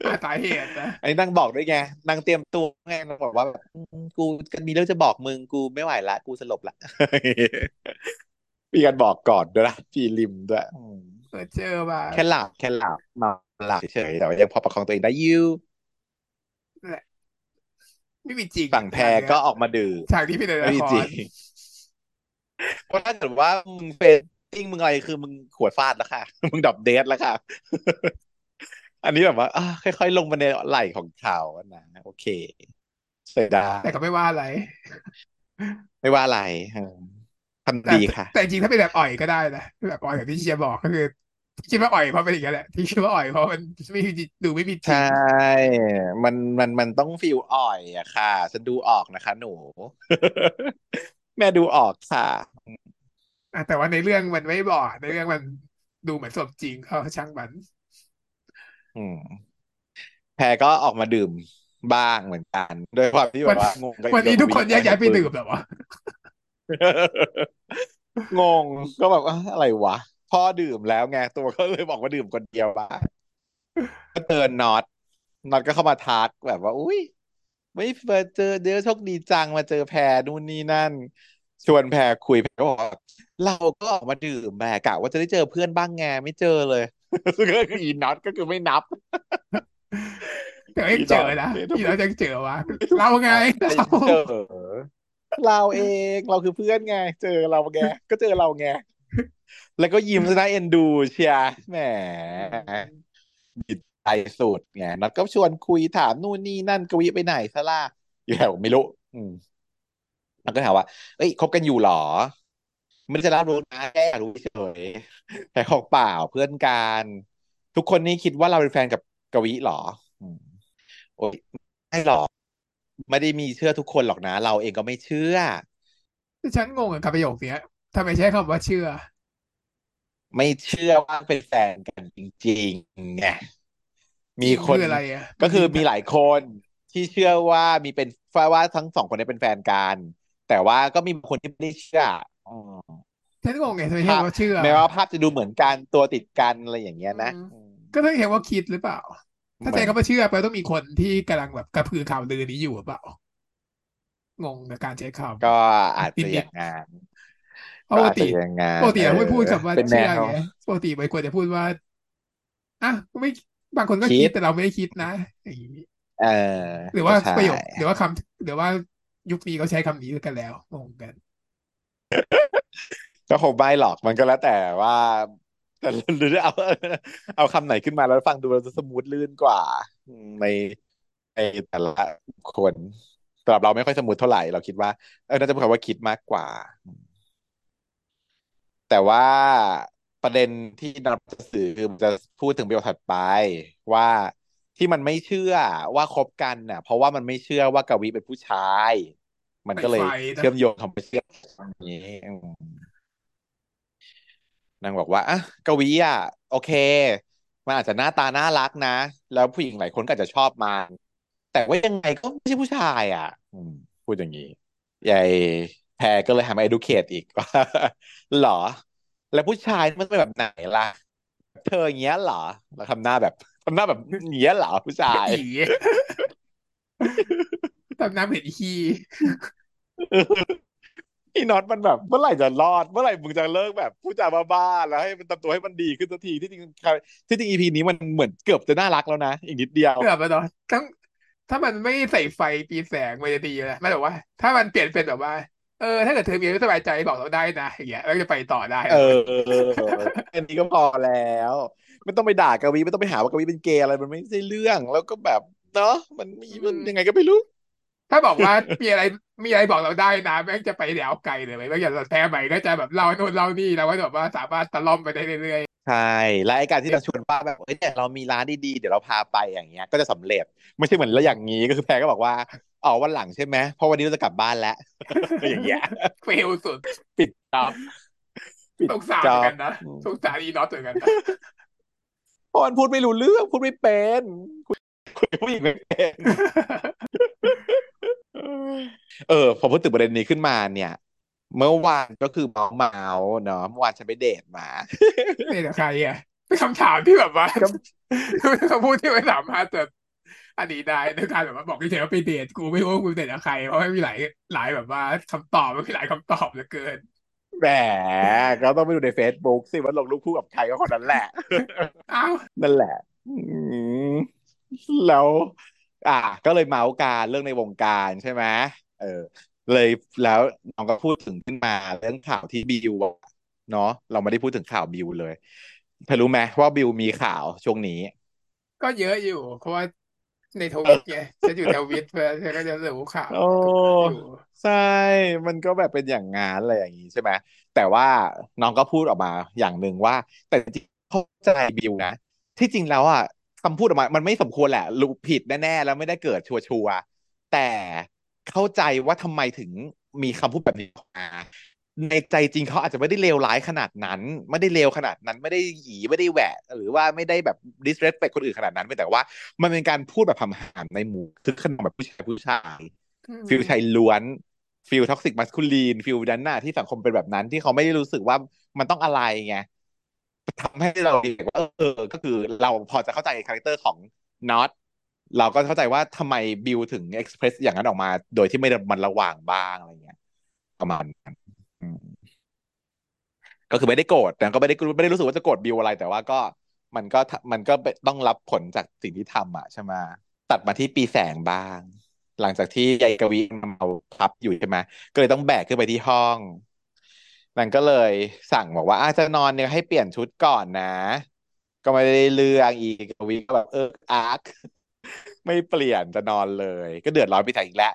หาสาเหตุนะไอ้นั่งบอกด้วยไงนั่งเตรียมตัวไงบอกว่าแบบอืมกูมีเรื่องจะบอกมึงกูไม่ไหวละ กูสลบละมีการบอกก่อนด้วยนะพีริมด้วยอืม เพอร์เจอร์มาแค่หลับแค่หลับนอนหลับเฉยๆแต่ว่ายังพอประคองตัวเองได้อยูแหละไม่มีจริงฝั่งแพรก็ออกมาดื่มฉากที่เป็นในไม่ละมีคจริรงเพราะถ้าเกิดว่ามึงเฟซติ้งมึงอะไรคือมึงขวดฟาดแล้วค่ะ มึงดับเดทแล้วค่ะ อันนี้แบบว่าอะค่อยๆลงมาในไหล่ของเขาอะนะโอเคใส่ได้แต่ก็ไม่ว่าอะไร ไม่ว่าอะไรเออทแต่ำดีค่ะ แต่จริงๆถ้าเป็นแบบอ่อยก็ได้นะแบบอ่อยแบบที่เชียร์บอกก็คือ ที่คิดว่าอ่อยเพราะเป็นอย่างนี้แหละที่คิดว่าอ่อยเพราะมันไม่มีดูไม่มีจใช่ริงมันมันมันต้องฟีลอ่อยอะค่ะฉันดูออกนะคะ หนู แม่ดูออกค่ะอะแต่ว่าในเรื่องมันไม่บอกในเรื่องมันดูเหมือนสมจริงเขาช่างมัน อืมแพรก็ออกมาดื่มบ้างเหมือนกันโดยความที่แบวันบว่างงกับวันนี้ทุกกับวิคนแยกย้ายไปอะไรของมึงดื่มแบบว่างงก็แบบว่าอะไรวะ พ่อดื่มแล้วไงตัวก็เลยบอกว่าดื่มคนเดียวบ้างก็เตือนน็อตน็อตก็เข้ามาทักแบบว่า อุ้ยไม่มาเจอเดี๋ยวโชคดีจังมาเจอแพรนู่นนี่นั่น ชวนแพรคุยแพรก็บอกว่าเราก็ออกมาดื่มแหมกะว่าจะได้เจอเพื่อนบ้างไงไม่เจอเลยซึ่งก็คืออีน็อตก็คือไม่นับแต่ก็อีน็อตยังเจอนะนี่ทำไมที่เรายังเจอวะเราไงแต่เรายังเจอเราเองเราคือเพื่อนไง เจอเราไงก็เจอเราไง แล้วก็ยิ้มซะนะเอ็นดูเชียร์แหมใจสุดไงนัดก็ชวนคุยถามนู่นนี่นั่นกวีไปไหนซะล่ะอยู่แถวไม่รู้อืมแล้วก็ถามว่า เอ้ยคบกันอยู่หรอไม่ได้จะรับรู้นะแค่รู้เฉยแต่ของเปล่าเพื่อนกันทุกคนนี่คิดว่าเราเป็นแฟนกับกวีหรอโอ้ยไม่หรอกไม่ได้มีเชื่อทุกคนหรอกนะ เราเองก็ไม่เชื่อ ฉันงงกับประโยคเนี้ยทำไมใช้คำว่าเชื่อ ไม่เชื่อว่าเป็นแฟนกันจริงๆไงจริงมีคนคืออะไรอะก็คือมันคือมีหลายคนที่เชื่อว่ามีเป็นว่าทั้งสองคนนี้เป็นแฟนกัน แต่ว่าก็มีคนที่ไม่ได้เชื่ออืมฉันงงไงทำไมใช้ภาพคำว่าเชื่อแม้ว่าภาพจะดูเหมือนกันตัวติดกันอะไรอย่างเงี้ยอืนะมอืมก็ต้องใช้คำว่าคิดหรือเปล่า ถ้าเหมือนใช้คำว่าเชื่อไปต้องมีคนที่กำลังแบบกระพือข่าวลือนี้อยู่หรือเปล่างงกับการใช้คก็อาจำจะนิดอย่างงั้นๆเพราะ ปกติก็อาจจะอย่างงั้ปกตินเออเราไม่พูดคำว่าเป็นแนเชื่อวไงปกติมันควรจะพูดว่าอะไม่บางคนก็คิดคิดแต่เราไม่ได้คิดนะอย่างนี้เออหรือว่าก็ใช่ประโยคหรือว่าคำหรือว่ายุคนี้เขาใช้คำนี้กันแล้วงงกัน ก็คงไม่หรอกมันก็แล้วแต่ว่า แต่หรือเอา เอาคำไหนขึ้นมาแล้วฟังดูเราจะสมูทลื่นกว่าอืมในในแต่ละคนสำหรับเราไม่ค่อยสมูทเท่าไหร่ เราคิดว่าเออน่าจะเป็นคำว่าคิดมากกว่า แต่ว่าประเด็นที่นำจะสื่อคือมันจะพูดถึงประโยคถัดไปว่าที่มันไม่เชื่อว่าคบกันน่ะ เพราะว่ามันไม่เชื่อว่ากวีเป็นผู้ชาย มันไฟไฟก็เลยนะเชื่อมโยงคำว่าเชื่อตรงนี้อืมนางบอกว่าอะกวีอะโอเค มันอาจจะหน้าตาน่ารักนะ แล้วผู้หญิงหลายคนก็อาจจะชอบมันแต่ว่ายังไงก็ไม่ใช่ผู้ชาย อะอืมพูดอย่างนี้ยาย แพรก็เลยหามา educate อีกว่าหรอ แล้วผู้ชายมันเป็นแบบไหนล่ะ เธออย่างเงี้ยเหรอแล้วทำหน้าแบบทำหน้าแบบอย่างเงี้ยเหรอผู้ชายอีตำน้ำเห็นขี้พี่น็อตมันแบบ เมื่อไหร่จะรอด เมื่อไหร่มึงจะเลิกแบบพูดจาบ้าๆแล้วให้มันทำตัวให้มันดีขึ้นสักทีที่จริงที่จริงอีพีนี้มันเหมือนเกือบจะน่ารักแล้วนะอีกนิดเดียวเกือบไปเนาะทั้งถ้ามันไม่ใส่ไฟปีแสงมันจะดีแหละไม่แบบว่า ถ้ามันเปลี่ยนเป็นแบบว่า เออถ้าเกิดเธอมีไม่สบายใจบอกเราได้นะอย่างเงี้ยแล้วจะไปต่อได้ เอเลยอแค่นี้ก็พอแล้ว ไม่ต้องไปด่ากวีไม่ต้องไปหาว่ากวีเป็นเกย์อะไรมันไม่ใช่เรื่องแล้วก็แบบเนาะมันมีมันยังไงก็ไม่รู้ ถ้าบอกว่ามีอะไรมีอะไรบอกเราได้นะแม่งจะไปแนวไกลเลยไหมแม่งอย่าแท้ใหม่ก็จะแบบเล่าโน่นเล่านี่แล้วก็แบบว่าสามารถตะล่อมไปได้เรื่อย ใช่และไอ้การที่เราชวนว่าแบบเฮ้ยเนี่ยเรามีร้านดีๆเดี๋ยวเราพาไปอย่างเงี้ย ก็จะสำเร็จไม่ใช่เหมือนแล้วอย่างนี้ก็คือแพรก็บอกว่าอ๋อวันหลังใช่ไหมเพราะวันนี้เราจะกลับบ้านแล้วอย่างเงี้ยๆเฟลสุดปิดจ็อบปิดสงสารจ็อบเหมือนกันนะสงสารอีน็อตเหมือนกันนะเพราะมันพูดไม่รู้เรื่องพูดไม่เป็นคุยกับผู้หญิงไม่เป็นเออพอพูดถึงประเด็นนี้ขึ้นมาเนี่ย เมื่อวานก็คือเมาเมาเนาะเมื่อวานฉันไปเดทมาเนี่ยแต่ใครอะเป็นคำถามที่แบบว่าก็เป็นคำพูดที่ไม่สามารถจะอันนี้ได้ในการแบบว่าบอกเฉยๆว่าไปเดทกูไม่รู้ว่ากูเดทกับใครเพราะว่ามีหลายหลายแบบว่าคำตอบมันมีหลายคำตอบเหลือเกินแหมก็ต้องไปดูใน Facebook สิว่าลงรูปคู่กับใครก็คนนั้นแหละอ้าวนั่นแหละอืมแล้วอะก็เลยเมาส์การเรื่องในวงการใช่ไหมเออ เลยแล้วน้องก็พูดถึงขึ้นมาเรื่องข่าวที่บิวอะเนาะเราไม่ได้พูดถึงข่าวบิวเลยเธอรู้ไหมว่าบิวมีข่าวช่วงนี้ ก็เยอะอยู่ เพราะว่าในทเออวิตไงฉันอยู่ทวิตเพราะฉะนั้นฉันก็จะรู้ข่าวโอ้ทุกวันอยู่ใช่ มันก็แบบเป็นอย่างงานอะไรอย่างนี้ใช่ไหมแต่ว่าน้องก็พูดออกมาอย่างหนึ่งว่า แต่จริงๆเข้าใจบิวนะ ที่จริงแล้วอะคำพูดออกมา มันไม่สมควรแหละรู้ผิดแน่ๆแล้วไม่ได้เกิดชัวร์ๆแต่ เข้าใจว่าทำไมถึงมีคำพูดแบบนี้ออกมาในใจจริงเขาอาจจะไม่ได้เลวร้ายขนาดนั้น ไม่ได้เลวขนาดนั้น ไม่ได้หยีไม่ได้แหวะ หรือว่าไม่ได้แบบ disrespect คนอื่นขนาดนั้นแต่ว่า มันเป็นการพูดแบบหำๆในหมู่คึกคะนองแบบผู้ชายผู้ชายอื feel ชายล้วน feel toxic masculine feel ดันน่าที่สังคมเป็นแบบนั้นที่เขาไม่ได้รู้สึกว่ามันต้องอะไรไงทำให้เราดีว่าเออ ก็คือเราพอจะเข้าใจ character ของน็อต เราก็เข้าใจว่าทำไมบิวถึง express อย่างนั้นออกมา โดยที่ไม่มันระหว่างบ้างอะไรเงี้ยประมาณนั้นก็คือไม่ได้โกรธแต่ก็ไม่ได้ไม่ได้รู้สึกว่าจะโกรธบิวอะไร แต่ว่าก็มันก็มันก็ต้องรับผลจากสิ่งที่ทำอะใช่ไหมตัดมาที่ปีแสงบ้าง หลังจากที่ยายกวีเมาพับอยู่ใช่ไหมก็เลยต้องแบกขึ้นไปที่ห้องนางก็เลยสั่งบอกว่าอาจจะนอนเนี่ยให้เปลี่ยนชุดก่อนนะ ก็ไม่ได้เรื่องอีกกวีก็แบบเอออาร์ค ไม่เปลี่ยนจะนอนเลย ก็เดือดร้อนไปีแสงอีกแล้ว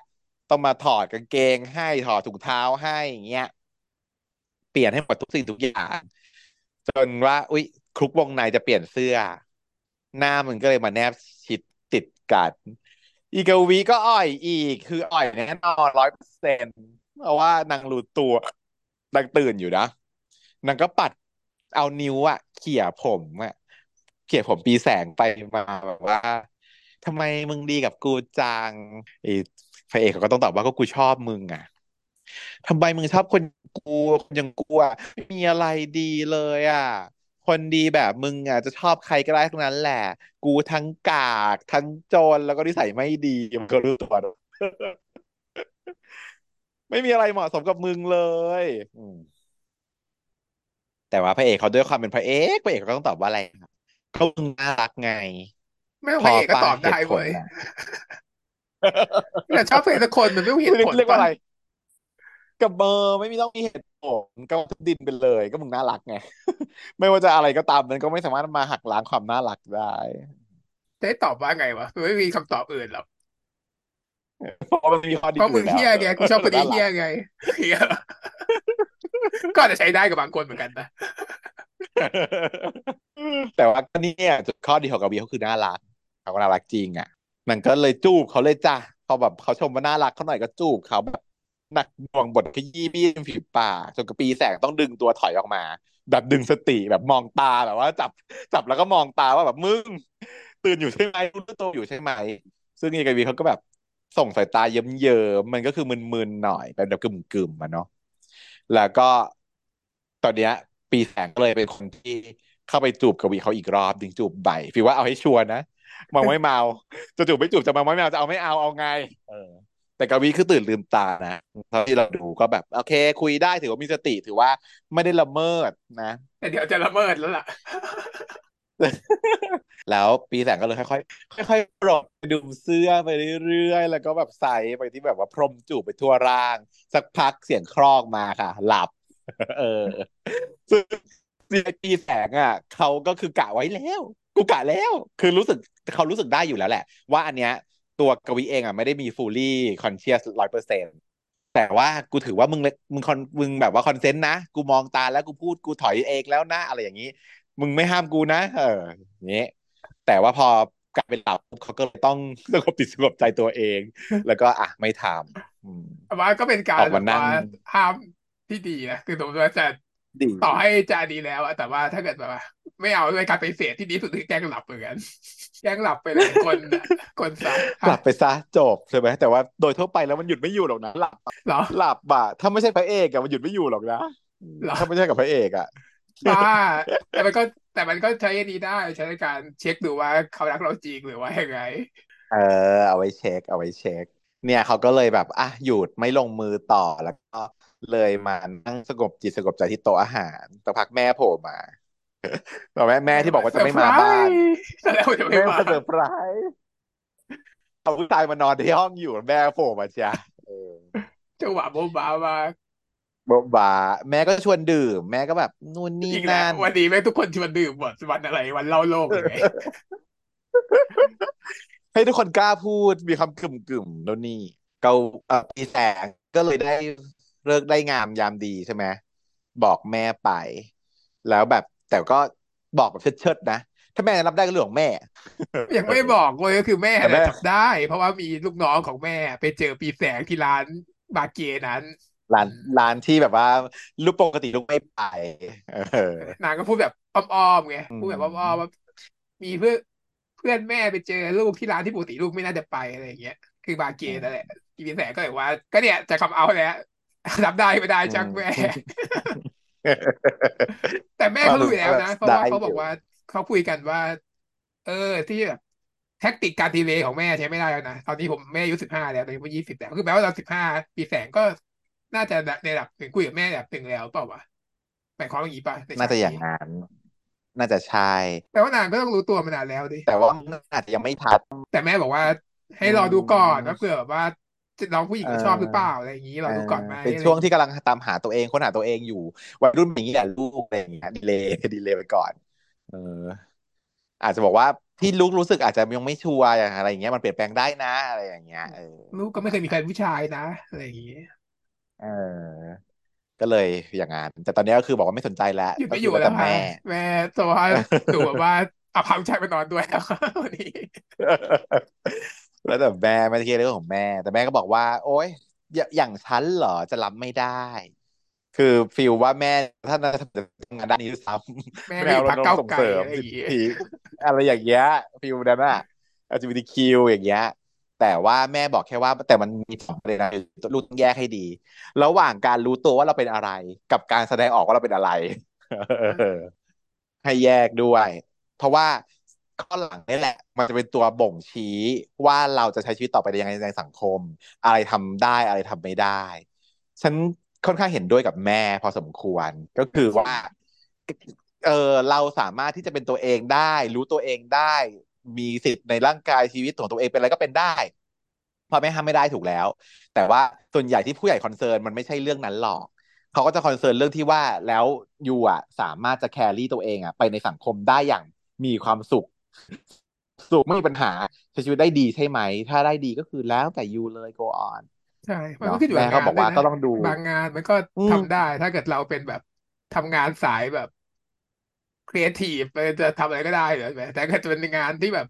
ต้องมาถอดกางเกงให้ถอดถุงเท้าให้อย่างเงี้ยเปลี่ยนให้หมดทุกสิ่งทุกอย่าง จนว่า อุ๊ยคลุกวงในจะเปลี่ยนเสื้อ หน้ามันก็เลยมาแนบชิดติดกันอีกวีก็อ่อยอีก คืออ่อยแน่นอนร้อยเปอร์เซ็นต์เพราะว่านางรู้ตัวนางตื่นอยู่นะนางก็ปัดเอานิ้วอะเขี่ยผมอะเขี่ยผมปีแสงไปมาแบบว่า ทำไมมึงดีกับกูจังไอ้พระเอกเขาก็ต้องตอบว่าก็กูชอบมึงอะทำไมมึงชอบคนกูคนอย่างกูอะไม่มีอะไรดีเลยอะคนดีแบบมึงอะจะชอบใครก็ได้ทั้งนั้นแหละ กูทั้งกากทั้งโจรแล้วก็นิสัยไม่ดีมันก็รู้ตัวด้วยไม่มีอะไรเหมาะสมกับมึงเลยแต่ว่าพระเอกเขาด้วยความเป็นพระเอกพระเอกเขาต้องตอบว่าอะไรเขามึงน่ารักไง ไม่ต้องพอพระเอกก็ปะตอบได้เหตุผเว้ยลน่ะแต่ชอบเพลงตะคนมันไม่มีเหคือตุผลปะเรียกว่าอะไรกับเบอร์ไม่มีต้องมีเหตุผลก็ทุบดินไปเลย ก็มึงน่ารักไง ไม่ว่าจะอะไรก็ตามมันก็ไม่สามารถมาหักล้างความน่ารักได้จะให้ตอบว่าไงวะมันไม่มีคำตอบอื่นหรอกเพราะมันมีข้อเพราะมึงดีอยู่แล้วเฮี้ยไงเออกูชอบคนนี้น่ารักเฮี้ยไงเฮี้ยก็อาจจะใช้ได้กับบางคนเหมือนกันนะแต่ว่าก็เนี่ยจุดข้อดีของกาบีเขาคือน่ารัก เขาก็น่ารักจริงอะมันก็เลยจูบเขาเลยจ้ะพอแบบเขาชมว่าน่ารักเขาหน่อยก็จูบเขาแบบหนักหน่วงบทขยี้บี้ริมฝีปากจนกระปีแสงต้องดึงตัวถอยออกมา แบบดึงสติแบบมองตาแบบว่า จับจับแล้วก็มองตาว่าแบบมึงตื่นอยู่ใช่ไหมรู้ตัวอยู่ใช่ไหม ซึ่งเอกบีเขาก็แบบส่งสายตาเยิ้มๆมันก็คือมึนๆหน่อยเป็นแบบกึ่มๆอะเนาะแล้วก็ตอนเนี้ย ปีแสงก็เลยเป็นคนที่เข้าไปจูบกวีเขาอีกรอบดึงจูบใบฟีว่าเอาให้ชัวร์นะ เมาไม่เมาจะจูบไม่จูบจะเมาไม่เมาจะเอาไม่เอาเอาไง เออ แต่กวีคือตื่นลืมตานะเท่าที่เราดูก็แบบโอเค คุยได้ถือว่ามีสติถือว่าไม่ได้ละเมิดนะแต่เดี๋ยวจะละเมิดแล้วล่ะแล้วปีแสงก็เลยค่อยๆค่อยๆปลดดุมเสื้อไปเรื่อยๆ แล้วก็แบบใส่ไปที่แบบว่าพรมจูบไปทั่วร่าง สักพักเสียงครอกมาค่ะ หลับ เออซึ่งปีแสงอะเขาก็คือกะไว้แล้ว กูกะแล้ว คือรู้สึกเขารู้สึกได้อยู่แล้วแหละ ว่าอันเนี้ย ตัวกวีเองอะไม่ได้มี fully conscious ร้อยเปอร์เซ็นต์แต่ว่ากูถือว่ามึงเล็กมึงคอนมึงแบบว่าคอนเซนต์นะ กูมองตาแล้วกูพูดกูถอยเองแล้วนะ อะไรอย่างนี้ มึงไม่ห้ามกูนะ เอออย่างนี้แต่ว่าพอกลายเป็นหลับปุ๊บเขาก็เลยต้องสงบจิตสงบใจตัวเอง แล้วก็อะไม่ทำอืมแต่ว่าก็เป็นกาออกมานั่งรแบบว่าห้ามที่ดีนะคือสมมติว่าจะ ดีต่อให้จะดีแล้วอะแต่ว่าถ้าเกิดแบบว่า ไม่เอาด้วยการปฏิเสธที่ดีที่สุดคือแกล้งหลับเหมือนกันแกล้งหลับไปเลยคนอะคนซะฮะหลับไปซะจบใช่ไหมแต่ว่าโดยทั่วไปแล้วมันหยุดไม่อยู่หรอกนะหลับเหรอหลับอะถ้าไม่ใช่พระเอกอะมันหยุดไม่อยู่หรอกนะอืมเหรอถ้าไม่ใช่กับพระเอกอะบ้าแต่มันก็แต่มันก็ใช้อันนี้ได้ใช้ในการเช็คดูว่าเขารักเราจริงหรือว่ายังไงเออเอาไว้เช็ค เอาไว้เช็ค เนี่ยเขาก็เลยแบบอะหยุดไม่ลงมือต่อแล้วก็ เลยมานั่งสงบจิตสงบใจที่โต๊ะอาหารสักพักแม่โผล่มาบอกแม่แม่แม่ที่บอกว่าจะไม่มาเซอร์ไพรมาบ้านแสดงว่าจะไม่มาแม่มาเซอร์ไพรส์เอาผู้ชายมานอนที่ห้องอยู่แม่โผล่มาจ้ะเออ จังหวะโบ๊ะบ๊ะมากโบ๊ะบ๊ะแม่ก็ชวนดื่ม แม่ก็แบบนู่นนี่อีกแล้วนั่นวันนี้แม่งทุกคนชวนดื่มหมดวันอะไรวันเหล้าโลกหรือไงให้ทุกคนกล้าพูดมีคำกึ่มกึ่มโน่นนี่เกาเอ่อปีแสงก็เลยได้ เลิกได้งามยามดีใช่ไหมบอกแม่ไป แล้วแบบแต่ก็บอกแบบเชิดๆนะ ถ้าแม่รับได้ก็เรื่องของแม่ ยังไม่บอกเลยก็คือแม่แต่แม่น่ะจับได้ เพราะว่ามีลูกน้องของแม่ไปเจอปีแสงที่ร้านบาเกนั้นร้านร้านที่แบบว่าลูกปกติลูกไม่ไปเออนางก็พูดแบบอ้อมๆไงอืพูดแบบอ้อมๆว่ามมีเพื่อนเพื่อนแม่ไปเจอลูกที่ร้านที่ปกติลูกไม่น่าจะไปอะไรอย่างเงี้ยคือบาเกอืนั่นแหละมปีแสงก็เลยว่า ก็เนี่ยจะคำเอาแล้ว รับได้ไม่ได้อืจักแม่มแต่แม่ว่าเขารู้อยู่แล้วแบบนะ เพราะได้ว่าเขาบอกอยู่ว่าเขาคุยกันว่า เออ ที่แบบแท็กติกการดีเลย์ของแม่ใช้ไม่ได้แล้วนะตอนนี้ผมแม่อายุสิบห้าแล้วตอนนี้ผมยี่สิบแล้วคือแม้ว่าเราสิบห้าปีแสงก็น่าจะในระดับหนึ่งคุยกับแม่ในระดับหนึ่งแล้วเปล่าวะหมายความว่าอย่างนี้ป่ะในน่าจะอฉากนี้ย่างนั้นน่าจะใช่แปลว่านางก็ต้องรู้ตัวมานานแล้วดิแต่ว่ามันอาจจะยังไม่ทันแต่แม่บอกว่า ให้อืรอดูก่อนว่าเผื่มอแบบว่าจะ น้องผู้หญิเงจะชอบหรือเปล่าอออะไรอย่างนี้รเอออดูก่อนไหมเป็นอะไรอย่างนี้ช่วงที่กำลังตามหาตัวเองค้นหาตัวเองอยู่วัยรุ่นอย่างนี้แหละลูกอะไรอย่างเงี้ยดีเลยดีเลยไปก่อน เออ อาจจะบอกว่าที่ลูกรู้สึกอาจจะยังไม่ชัวร์อย่างอะไรอย่างเงี้ยมันเปลี่ยนแปลงได้นะ อะไรอย่างเงี้ยเออลูกก็ไม่เคยมีใครเป็นผู้ชายนะอะไรอย่างนี้เออ ก็เลยอย่างงั้นแต่ตอนนี้ก็คือบอกว่าไม่สนใจแล้วหยุดไม่ก็คืออยู่แล้วค่ะแล้วแต่แม่แม่โซวาดูแบบว่าเอาพาผู้ชายไปนอนด้วยแล้ววันนี้ แล้วแต่แม่ไม่ได้คิดเรื่องของแม่ แต่แม่ก็บอกว่า โอ๊ยอย่าอย่างฉันเหรอจะรับไม่ได้ คือฟีลว่าแม่ท่านน่าจะทำงานด้านนี้ด้วยซ้ำแม่แมวรก็อยู่พรรคก้าวไกลณรงค์ส่งเสริมสิทอะไรอย่างเงี้ยธิอะไรอย่างเงี้ยฟีลนั้นอะ LGBTQ อลจีบีทีคิวอย่างเงี้ยแต่ว่าแม่บอกแค่ว่าแต่มันมีสองประเด็นนะลูกต้องแยกให้ดี ระหว่างการรู้ตัวว่าเราเป็นอะไร กับการแสดงออกว่าเราเป็นอะไรอ่าให้แยกด้วย เพราะว่า ข้อหลังนี่แหละ มันจะเป็นตัวบ่งชี้ว่าเราจะใช้ชีวิตต่อไปยังไงในสังคม อะไรทำได้อะไรทำไม่ได้ ฉันค่อนข้างเห็นด้วยกับแม่พอสมควรก็คือว่าเออเราสามารถที่จะเป็นตัวเองได้ รู้ตัวเองได้ มีสิทธิ์ในร่างกายชีวิตของตัวเองเป็นอะไรก็เป็นได้พ่อแม่ห้ามไม่ได้ถูกแล้ว แต่ว่าส่วนใหญ่ที่ผู้ใหญ่ concern มันไม่ใช่เรื่องนั้นหรอกเขาก็จะ concern เรื่องที่ว่าแล้ว you อะสามารถจะ carry ตัวเองอะไปในสังคมได้อย่างมีความสุข สุขไม่มีปัญหาใช้ชีวิตได้ดีใช่ไหม ถ้าได้ดีก็คือแล้วแต่ you เลย go on ใช่ มันเนาะก็ขึ้นอยู่แม่เขาบอกว่ากับงานด้วยนะก็ต้องดู บางงานมันก็อืม ทำได้ ถ้าเกิดเราเป็นแบบทำงานสายแบบครีเอทีฟมันจะทำอะไรก็ได้เหรอแต่ถ้าเกิดเป็นงานที่แบบ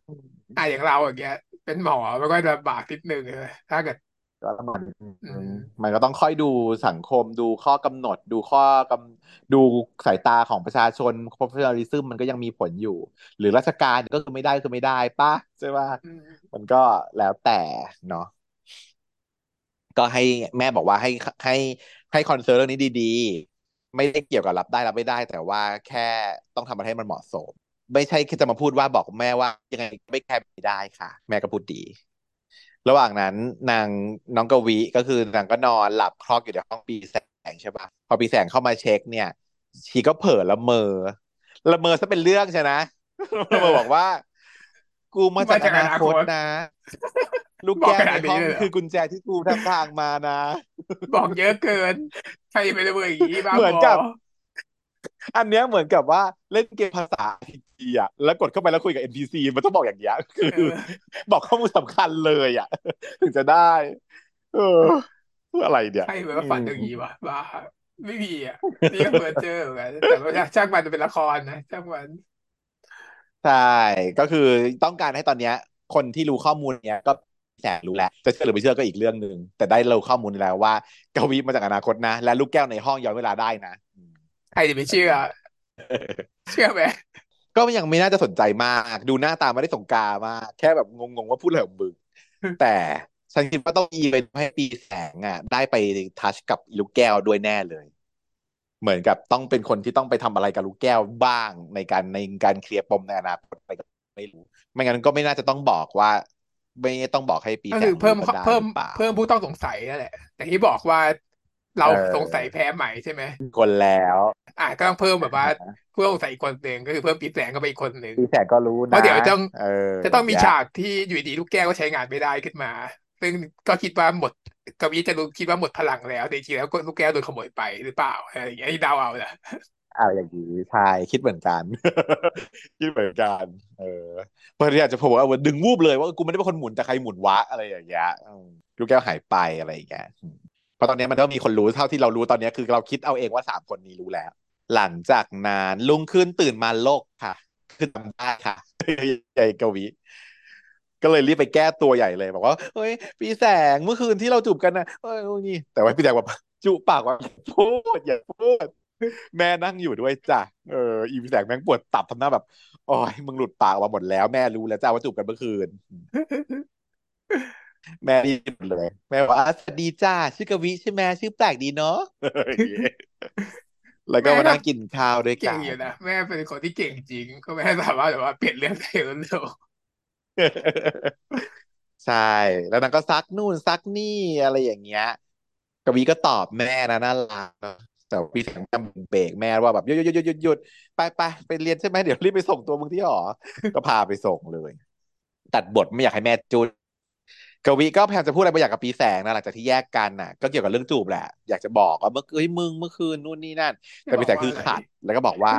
อะอย่างเราอย่างเงี้ย เป็นหมอมันก็จะบากนิดนึงเลยถ้าเกิด แล้วมันอือืมมมันก็ต้องค่อยดูสังคมดูข้อกำหนด ดูข้อกำดูสายตาของประชาชน professionalism มันก็ยังมีผลอยู่ หรือราชการก็คือไม่ได้คือไม่ได้ป่ะใช่ป่ะอืมมันก็แล้วแต่เนาะก็ให้แม่บอกว่าให้ให้ให้ concern เรื่องนี้ดีๆ ไม่ได้เกี่ยวกับรับได้รับไม่ได้ แต่ว่าแค่ต้องทำมันให้มันเหมาะสม ไม่ใช่แค่จะมาพูดว่าบอกแม่ว่ายังไงไม่แค่ไม่ได้ค่ะ แม่ก็พูดดี ระหว่างนั้นนางน้องกวีก็คือนางก็นอนหลับคลอกอยู่ในห้องปีแสงใช่ปะพอปีแสงเข้ามาเช็คเนี่ย ชีก็เผลอละเมอละเมอซะเป็นเรื่องใช่นะเอละเมอบอกอว่า กูมามาจากอจากอนานาคตคตนะ ลูกบอกขนาแก้วในห้องดนี้เลยเหรอคือกุญแจที่กูทำทางมานะ บอกเยอะเกิน ใครไปเลยเบอร์อย่างนี้บ้าบอเหมือนกับ อันเนี้ยเหมือนกับว่าเล่นเกมภาษาพีจีอะแล้วกดเข้าไปแล้วคุยกับ NPC มันต้องบอกอย่างเงี้ยคือเออบอกข้อมูลสำคัญเลยอะ ถึงจะได้ เอออะไรเนี่ยใครแบบอืมว่าฝันอย่างนี้วะบ้าไม่มีอะนี่ก็เพ้อเจอเหมือนกันแต่ว่าช่างมันจะเป็นละครนะช่างมันใช่ก็คือต้องการให้ตอนเนี้ย คนที่รู้ข้อมูลเนี้ยก็แสนรู้แล้วจะเชื่อหรือไม่เชื่อก็อีกเรื่องหนึ่งแต่ได้เราข้อมูลแล้วว่ากวีมาจากอนาคตนะ และลูกแก้วในห้องย้อนเวลาได้นะอืม ใครจะไปเชื่อแบบนี้เชื่อไหมก็ยังไม่น่าจะสนใจมาก ดูหน้าตาไม่ได้สงกามาก แค่แบบงงๆว่าพูดอะไรของมึงแต่ฉันคิดว่าต้องอีเวนต์ให้ปีแสงอะ ได้ไปทัชกับลูกแก้วด้วยแน่เลย เหมือนกับต้องเป็นคนที่ต้องไปทำอะไรกับลูกแก้วบ้างในการในการเคลียร์ปมในอนาคตไปก็ไม่รู้ ไม่งั้นก็ไม่น่าจะต้องบอกว่า ไม่ต้องบอกให้ปีก็คือเพิ่มแสงรู้ก็ได้เพิ่มหรือเปล่าเพิ่มผู้ต้องสงสัยนั่นแหละแต่ที่บอกว่า เราเสงสัยออแพ้ไหมใช่ไหมคนแล้ว อะก็ต้องเพิ่มแบบว่าผู้ต้องสงสัยอีกคนหนึ่งก็คือเพิ่มปีแสงเข้าไปอีกคนหนึ่งปีแสงก็รู้เพราะนะเดี๋ยวต้องเออจะต้องมีอย่างเงี้ยฉากที่อยู่ดีลูกแก้วก็ใช้งานไม่ได้ขึ้นมา ซึ่งก็คิดว่าหมดกวีจะรู้คิดว่าหมดพลังแล้วแต่จริงๆแล้วก็ลูกแก้วโดนขโมยไปหรือเปล่าอะไรอย่างเงี้ยที่เดาเอานะอะไรอย่างนี้ใช่คิดเหมือนกัน คิดเหมือนกัน เออเพราะที่อาจจะผมว่าดึงวูบเลยว่ากูไม่ได้เป็นคนหมุนแต่ใครหมุนวะอะไรอย่างเงี้ยอืมลูกแก้วหายไปอะไรอย่างเงี้ยอืมเพ ราะตอนนี้มันก็มีคนรู้เท่าที่เรารู้ตอนนี้คือเราคิดเอาเองว่าสามคนนี้รู้แล้ว หลังจากนั้นลุงขึ้นตื่นมาโลกค่ะ คือจำได้ค่ะใหญ่กวีก็เลยรีบไปแก้ตัวใหญ่เลยบอกว่าเฮ้ยพี่แสงเมื่อคืนที่เราจูบกันนะเอ้ยนี่ แต่ว่าพี่แสงบอกจูบปากว่าพูดอย่าพูดแม่นั่งอยู่ด้วยจ้ะเอออีพี่แสงแม่งปวดตับทำหน้าแบบโอ้ยมึงหลุดปากออกมาหมดแล้ว แม่รู้แล้วจ้าว่าจูบกันเมื่อคืน แม่รีบเลย แม่บอกว่าสวัสดีจ้าชื่อกวีใช่ไหมชื่อแปลกดีเนาะอย่างเงี้ยแล้วก็แม่ก็มานั่งกินข้าวด้วยเก่กันงอยู่นะแม่เป็นคนที่เก่งจริง ก็แม่สามารถแบบว่าเปลี่ยนเรื่องได้เร็วใช่ แล้วนางก็ซักนู่นซักนี่อะไรอย่างเงี้ยกวีก็ตอบแม่นะน่ารักเนอะแต่พี่แสงจำเบรกแม่ว่าแบบหยุดหยุดหยุดหยุดหยุดไปไปไปเรียนใช่ไหมเดี๋ยวรีบไปส่งตัวมึงที่หอ ก็พาไปส่งเลย ตัดบทไม่อยากให้แม่จูน กวีก็พยายามจะพูดอะไรบางอย่างกับปีแสงนะหลังจากที่แยกกันน่ะ ก็เกี่ยวกับเรื่องจูบแหละ อยากจะบอกว่าเมื่อเอ้ยมึงเมื่อคืนนู่นนี่นั่นๆจะแต่ปีแสงบอกว่าอะไรคือขัด แล้วก็บอกว่า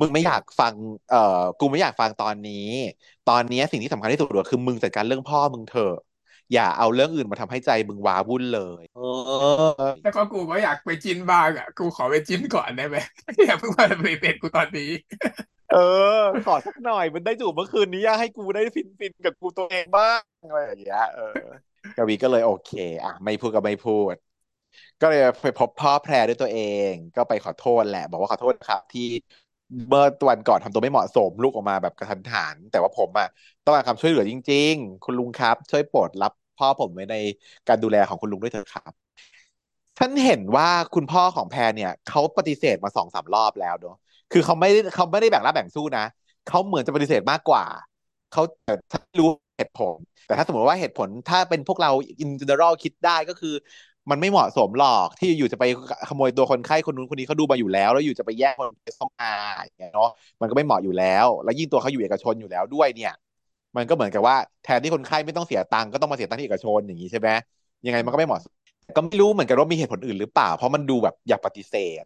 มึงไม่อยากฟัง เอ่อกูไม่อยากฟังตอนนี้ ตอนนี้สิ่งที่สำคัญที่สุดเลยคือมึงจัดการเรื่องพ่อมึงเถอะอย่าเอาเรื่องอื่นมาทำให้ใจมึงว้าวุ่นเลยเออแล้วก็กูก็อยากไปจิ้นบ้างอะ กูขอไปจิ้นก่อนได้ไหมอย่าเพิ่งมาไปเป็นกูตอนนี้ เออ ขอสักหน่อยมันได้จูบเมื่อคืนนี้อยากให้กูได้ฟินฟินกับกูตัวเองบ้าง อะไรอย่างเงี้ยเออกวีก็เลยโอเค อะ ไม่พูดก็ไม่พูด ก็เลยไปพบพ่อแพรด้วยตัวเอง ก็ไปขอโทษแหละ บอกว่าขอโทษครับ ที่เมื่อวันก่อนทำตัวไม่เหมาะสมลูกออกมาแบบกระทันหัน แต่ว่าผมอะต้องการคำช่วยเหลือจริง ๆ คุณลุงครับ ช่วยโปรดรับพ่อผมไว้ในการดูแลของคุณลุงด้วยเถอะครับฉันเห็นว่าคุณพ่อของแพรเนี่ยเขาปฏิเสธมาสองสามรอบแล้วเนอะคือเขาไม่เขาไม่ได้แบ่งรับแบ่งสู้นะเขาเหมือนจะปฏิเสธมากกว่าเขาแต่ถ้ารู้ เหตุผล แต่ถ้าสมมติว่าเหตุผลถ้าเป็นพวกเรา in general คิดได้ก็คือ มันไม่เหมาะสมหรอกที่อยู่จะไปขโมยตัวคนไข้คนนู้นคนนี้เขาดูมาอยู่แล้ว แล้วอยู่จะไปแย่งคนไปต้องอาอย่างเงี้ยเนาะมันก็ไม่เหมาะอยู่แล้ว แล้วยิ่งตัวเขาอยู่เอกชนอยู่แล้วด้วยเนี่ย มันก็เหมือนกับว่าแทนที่คนไข้ไม่ต้องเสียตังค์ก็ต้องมาเสียตังค์ที่เอกชนอย่างนี้ใช่ไหมยังไงมันก็ไม่เหมาะสมก็ไม่รู้เหมือนกันว่ามีเหตุผลอื่นหรือเปล่า เพราะมันดูแบบอยากปฏิเสธ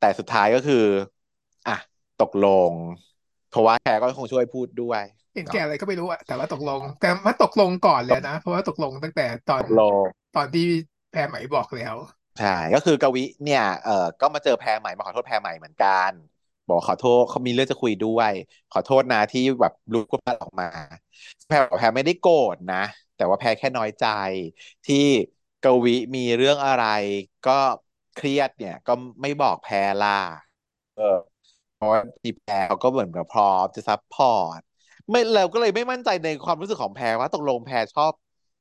แต่สุดท้ายก็คืออะตกลง เพราะว่าแขกก็คงช่วยพูดด้วยเห็นแก่เนาะอะไรก็ไม่รู้อะแต่ว่าตกลง แต่ว่าตกลงก่อนเลยนะ เพราะว่าตกลงตั้งแต่ตอนตกลงตอนที่แพรไหมบอกแล้วใช่ก็คือกวิเนี่ยเออก็มาเจอแพรใหม่มาขอโทษแพรใหม่เหมือนกัน บอกขอโทษเขามีเรื่องจะคุยด้วย ขอโทษนะที่แบบรู้ความลับออกมา แพรบอกแพรไม่ได้โกรธนะ แต่ว่าแพรแค่น้อยใจ ที่กวิมีเรื่องอะไร ก็เครียดเนี่ย ก็ไม่บอกแพรล่ะเออเพ ราะว่าทีแพรเขาก็เหมือนกับพร้อมจะ support ไม่เราก็เลยไม่มั่นใจในความรู้สึกของแพรว่าตกลงแพรชอบ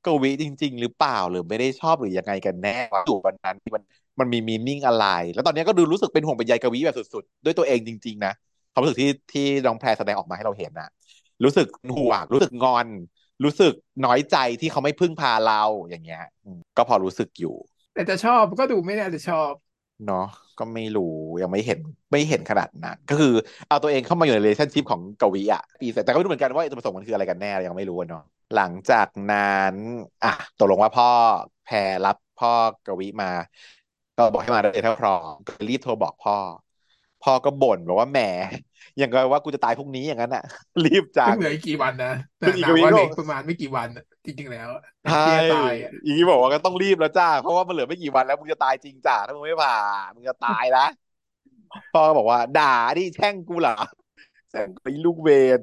กวีจริง ๆ หรือเปล่าหรือไม่ได้ชอบหรือยังไงกันแน่ว่าอยู่วันนั้นมันมันมีมีนิ่งอะไร แล้วตอนนี้ก็ดูรู้สึกเป็นห่วงเป็นใยกวีแบบสุดๆ ด้วยตัวเองจริง ๆ นะความรู้สึกที่ที่น้องแพรแสดงออกมาให้เราเห็นนะรู้สึกห่วงรู้สึกงอน รู้สึกน้อยใจที่เขาไม่พึ่งพาเราอย่างเงี้ยอืมก็พอรู้สึกอยู่ แต่จะชอบก็ดูไม่น่าจะชอบเนาะ ก็ไม่รู้ยังไม่เห็นไม่เห็นขนาดนั้นก็คือเอาตัวเองเข้ามาอยู่ในเร l a t i o n ของกวีอะปีเสร็จแต่ก็ไม่รู้เหมือนกันว่าจุดประสงค์มันคืออะไรกันแน่ยังไม่รู้เนาะหลังจากนั้นอะตกลงว่าพ่อแพรรับพ่อกวีมา ก็บอกให้มาเลยถ้าพร้อมรีบโทรบอกพ่อ พ่อก็บ่นบอกว่าแหม อย่างกับว่ากูจะตายพรุ่งนี้อย่างนั้นอะ รีบจังเพิ่งเหลืออีกกี่วันนะแต่ซึ่งอีนางว่าเหลืกวิก็ออกประมาณไม่กี่วันอะจริงๆแล้วอะแต่ใช่ที่จะตายอะอีกบอกว่าก็ต้องรีบแล้วจ้าเพราะว่ามันเหลือไม่กี่วันแล้วมึงจะตายจริงจ้าถ้ามึงไม่ผ่ามึงจะตายนะพ่อก็บอกว่า ด่าดิแช่งกูเหรอแช่งไปลูกเวร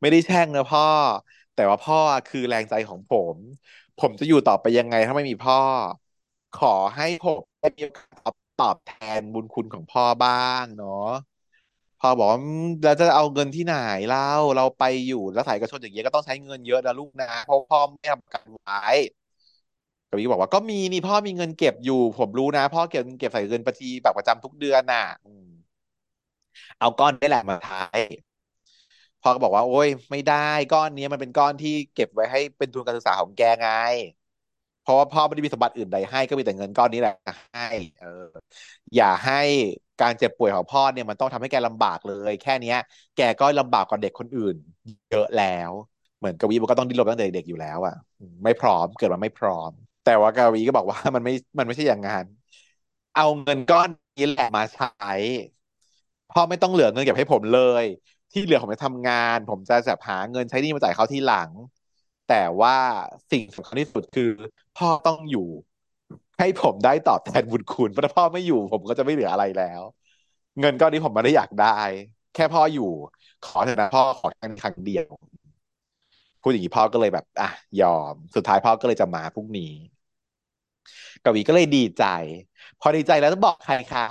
ไม่ได้แช่งนะพ่อ แต่ว่าพ่อคือแรงใจของผม ผมจะอยู่ต่อไปยังไงถ้าไม่มีพ่อ ขอให้ผมได้มีโอกาสตอบตอบแทนบุญคุณของพ่อบ้างเนาะพ่ อบอกว่าอืมแล้วจะเอาเงินที่ไหนเล่าเราไปอยู่แล้วสายเอกชนอย่างเงี้ยก็ต้องใช้เงินเยอะนะลูกนะเพราะพ่อไม่ทำกันไว้กบีก็บอกว่าก็มีนี่พ่อมีเงินเก็บอยู่ ผมรู้นะ พ่อเก็บเก็บใส่เงินบัญชีแบบประจำทุกเดือนน่ะเอาก้อนนี้แหละมาใช้พ่อก็บอกว่า โอ้ยไม่ได้ก้อนนี้มันเป็นก้อนที่เก็บไว้ให้เป็นทุนการศึกษาของแกไงเพราะว่าพ่อไม่ได้มีสมบัติอื่นใดให้ก็มีแต่เงินก้อนนี้แหละให้เออ อย่าให้การเจ็บป่วยของพ่อเนี่ยมันต้องทำให้แกลำบากเลย แค่เนี้ย แกก็ลำบากกว่าเด็กคนอื่น เยอะแล้ว เหมือนกวีมันก็ต้องดิ้นรนตั้งแต่เด็กอยู่แล้วอะ ไม่พร้อมเกิดมาไม่พร้อม แต่ว่ากวีก็บอกว่ามันไม่มันไม่ใช่อย่างงั้นเอาเงินก้อนนี้แหละมาใช้ พ่อไม่ต้องเหลือเงินเก็บให้ผมเลย ที่เหลือผมจะทำงาน ผมจะแบบหาเงินใช้นี้มาจ่ายเขาที่หลัง แต่ว่าสิ่งสำคัญที่สุดคือ พ่อต้องอยู่ ให้ผมได้ตอบแทนบุญคุณเพราะถ้าพ่อไม่อยู่ ผมก็จะไม่เหลืออะไรแล้ว เงินก้อนนี้ผมไม่ได้อยากได้ แค่พ่ออยู่ ขอเถอะนะพ่อขอแค่ครั้งเดียวพูดอย่างนี้พ่อก็เลยแบบ อะยอม สุดท้ายพ่อก็เลยจะมาพรุ่งนี้กวีก็เลยดีใจ พอดีใจแล้วต้องบอกใครคะ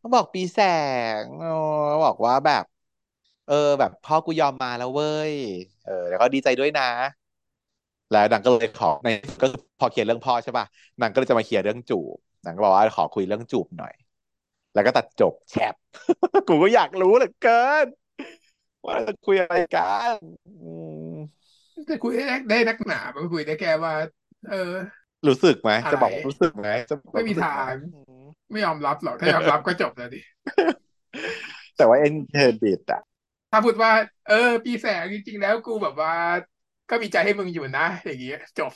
ต้องบอกปีแสงอบอกว่าแบบ เออ แบบพ่อกูยอมมาแล้วเว้ย เออ แล้วก็ดีใจด้วยนะ แล้วนางก็เลยขอในก็คือพอเคลียร์เรื่องพ่อใช่ป่ะนางก็เลยจะมาเคลียร์เรื่องจูบนางก็บอกว่าขอคุยเรื่องจูบหน่อย แล้วก็ตัดจบแชปกูก็อยากรู้เหลือเกิน ว่าจะคุยอะไรกันอืมจะคุยได้ได้นักหนามันก็คุยได้แค่ว่า เออ รู้สึกไหมอะไรจะบอกว่ารู้สึกไหมจะบอกไม่มีรู้สึกทางไหมอืมไม่ยอมรับหรอกถ้ายอมรับก็จบแล้วดิแต่ว่าเอ็นเครดิตอะถ้าพูดว่า เออ ปีแสงจริงๆแล้วกูแบบว่า ก็มีใจให้มึงอยู่นะ อย่างเงี้ยจบ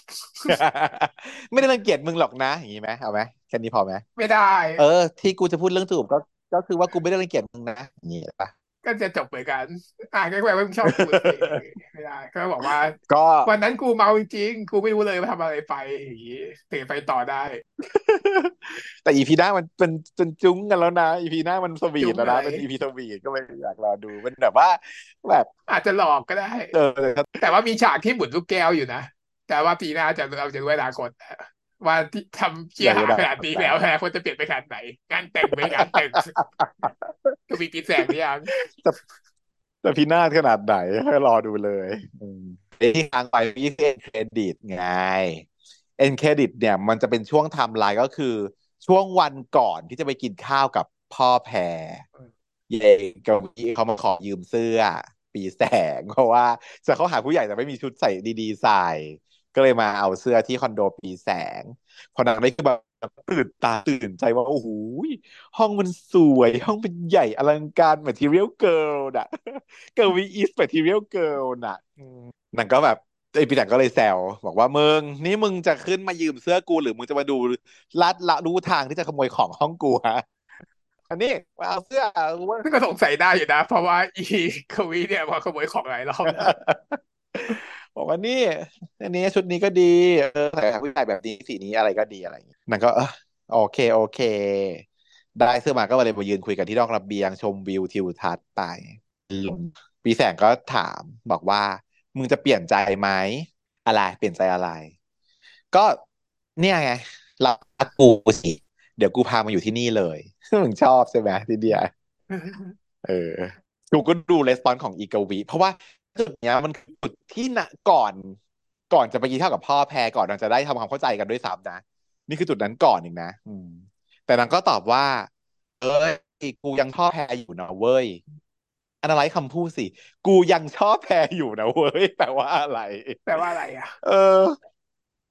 ไม่ได้รังเกียจมึงหรอกนะ อย่างนี้ไหมเอาไหมแค่นี้พอไหมไม่ได้ เออ ที่กูจะพูดเรื่องจูบก็ก็คือว่ากูไม่ได้รังเกียจมึงนะอย่างนี้ปะ ก็จะจบเหมือนกัน อะก็แปลว่ามึงชอบกูสิไม่ได้ก็บอกว่า ก็วันนั้นกูเมาจริงๆกูไม่รู้เลยว่าทำอะไรไปอย่างงี้ตื่นไปต่อได้ แต่อีพีหน้ามันเป็นเป็นจุ้งกันแล้วนะอีพีหน้ามันสวีจุ้ทงแล้วนะอะไรเป็นอีพีสวีทก็ไม่อยากรอดูเป็นแบบว่า แบบ อาจจะหลอกก็ได้ เออแต่ว่ามีฉากที่หมุนลูกแก้วอยู่นะแต่ว่าปีหน้าจะเราจะรู้เวลากด ว่าที่ทำเชี่ยหาขนาดนี้แล้วแพ้คนจะเปลี่ยนไปขนาดไหนงานแต่งไม่งานแต่งก็มีปีแสงหรือยังแต่พินาศขนาดไหนให้รอดูเลยอืมไอ้ที่ค้างไปพี่เอ็นเครดิตไงเอ็นเครดิตเนี่ย มันจะเป็นช่วงไทม์ไลน์ก็คือ ช่วงวันก่อนที่จะไปกินข้าวกับพ่อแพรเย่กวีเขามาขอยืมเสื้อ ปีแสงเพราะว่าจะเขาหาผู้ใหญ่แต่ไม่มีชุดใส่ดีๆใส่ ก็เลยมาเอาเสื้อที่คอนโดปีแสง พอนางได้คือแบบตื่นตาตื่นใจว่าโอ้โหห้องมันสวย ห้องเป็นใหญ่อลังการ material girl น่ะเกิร์ลวีอีส material girl น่ะนางก็แบบไอ้ปีแสงก็เลยแซวบอกว่ามึงนี่มึงจะขึ้นมายืมเสื้อกูหรือมึงจะมาดูลาดละรู้ทางที่จะขโมยของห้องกูฮะอันนี้มาเอาเสื้อว่าซึ่งก็สงสัยได้อยู่นะ เพราะว่าอีกวีเนี่ยมาขโมยของหลายรอบแล้ว บอกว่านี่อันนี้ชุดนี้ก็ดี เออใส่ผู้ชายแบบนี้สีนี้อะไรก็ดีอะไรอย่างเงี้ยนางก็เออโอเคโอเค ได้เสื้อมาก็เลยมายืนคุยกันที่นอกระเบียง ชมวิวทิวทัศน์ไปปีแสงก็ถามบอกว่า มึงจะเปลี่ยนใจไหมอะไร เปลี่ยนใจอะไร ก็เนี่ยไงเรักกูสิเดี๋ยวกูพามาอยู่ที่นี่เลยมึงชอบใช่ไหมทีเดียเออกูก็ดูレスปอนของอีกาวี เพราะว่า จุดเนี้ยมันคือจุดที่นะก่อนก่อนจะไปกินข้าวกับพ่อแพรก่อนนางจะได้ทำความเข้าใจกันด้วยซ้ำนะ นี่คือจุดนั้นก่อนอีกนะ อืม แต่นางก็ตอบว่า เอ้ยกูยังชอบแพรอยู่นะเว้ยอันอะไรคำพูดสิ กูยังชอบแพรอยู่นะเว้ยแปลว่าอะไร แปลว่าอะไรอะ เออ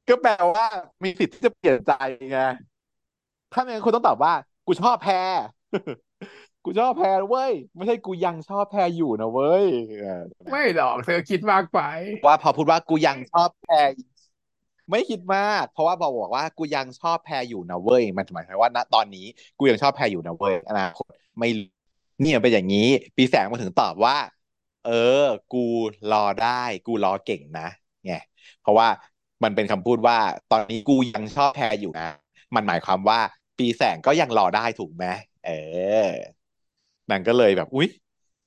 ก็แปลว่า มีสิทธิ์ที่จะเปลี่ยนใจไงถ้าไม่งั้นคุณต้องตอบว่า กูชอบแพร กูชอบแพรเว้ย ไม่ใช่กูยังชอบแพรอยู่นะเว้ยเออไม่หรอกเธอคิดมากไป ว่าพอพูดว่ากูยังชอบแพรไม่คิดมาก เพราะว่าบอกบอกว่ากูยังชอบแพรอยู่นะเว้ย มันหมายความว่าณตอนนี้กูยังชอบแพรอยู่นะเว้ยอนาคตไม่นี่มันเป็นอย่างนี้ ปีแสงมาถึงตอบว่า เออ กูรอได้ กูรอเก่งนะไงเพราะว่ามันเป็นคำพูดว่า ตอนนี้กูยังชอบแพรอยู่นะมันหมายความว่า ปีแสงก็ยังรอได้ถูกไหมเออ นางก็เลยแบบ อุ๊ย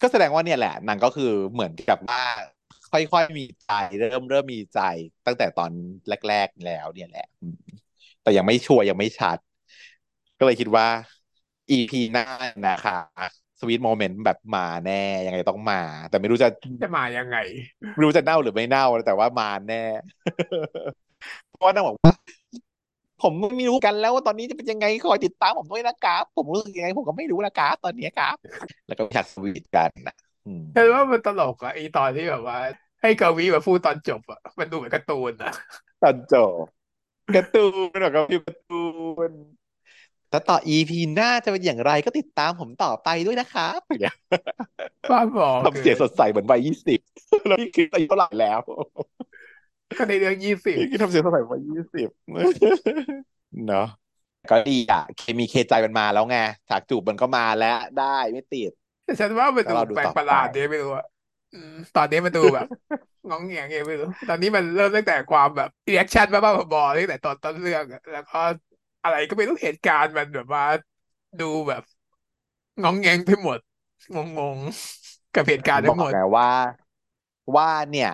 ก็แสดงว่าเนี่ยแหละนางก็คือเหมือนกับว่าค่อยๆมีใจเริ่มเริ่มมีใจตั้งแต่ตอนแรก ๆแล้ว เนี่ยแหละอืมแต่ยังไม่ชัวร์ยังไม่ชัด ก็เลยคิดว่า EP หน้านะคะสวีทโมเมนต์แบบมาแน่ยังไงต้องมา แต่ไม่รู้จะจะมายังไง ไม่รู้จะเน่าหรือไม่เน่าแต่ว่ามาแน่ เพราะว่านางบอกว่า ผมไม่รู้กันแล้วว่าตอนนี้จะเป็นยังไงคอยติดตามผมด้วยนะครับ ผมรู้สึกยังไงผมก็ไม่รู้นะครับตอนนี้ครับ แล้วก็ฉากสวีทกันนะอืมแต่ว่ามันตลกอะไอตอนที่แบบว่า ให้กวีมาพูดตอนจบอะมันดูเหมือนการ์ตูนอะตอนจบการ์ตูนหรอกครับพี่การ์ตูนแต่ต่อ EP หน้าจะเป็นอย่างไรก็ติดตามผมต่อไปด้วยนะครับอย่างเงี้ยบ้าบอทำเสียงสดใสเหมือนวัยยี่สิบแล้วนี่คืออายุเท่าไหร่แล้วก็ ในเรื่องยี่สิบนี่คือทำเสียงสดใสเหมือนวัยยี่สิบเนาะก็ดีอะ เคมีเคใจมันมาแล้วไงฉากจูบมันก็มาแล้วได้ไม่ติดแต่ฉันว่ามันดูแล้วเราดูต่อไปแปลกประหลาดดีไม่รู้อะอืมตอนนี้มันดูแบบง่องแง่งไงไม่รู้ตอนนี้มันเริ่มตั้งแต่ความแบบ reaction บ้าๆบอๆตั้งแต่ตอนต้นเรื่องอะแล้วก็อะไรก็ไม่รู้เหตุการณ์มันแบบว่าดูแบบง่องแง่งไปหมดงงๆกับเหตุการณ์บทั้งหมดอกไงว่าว่าเนี่ย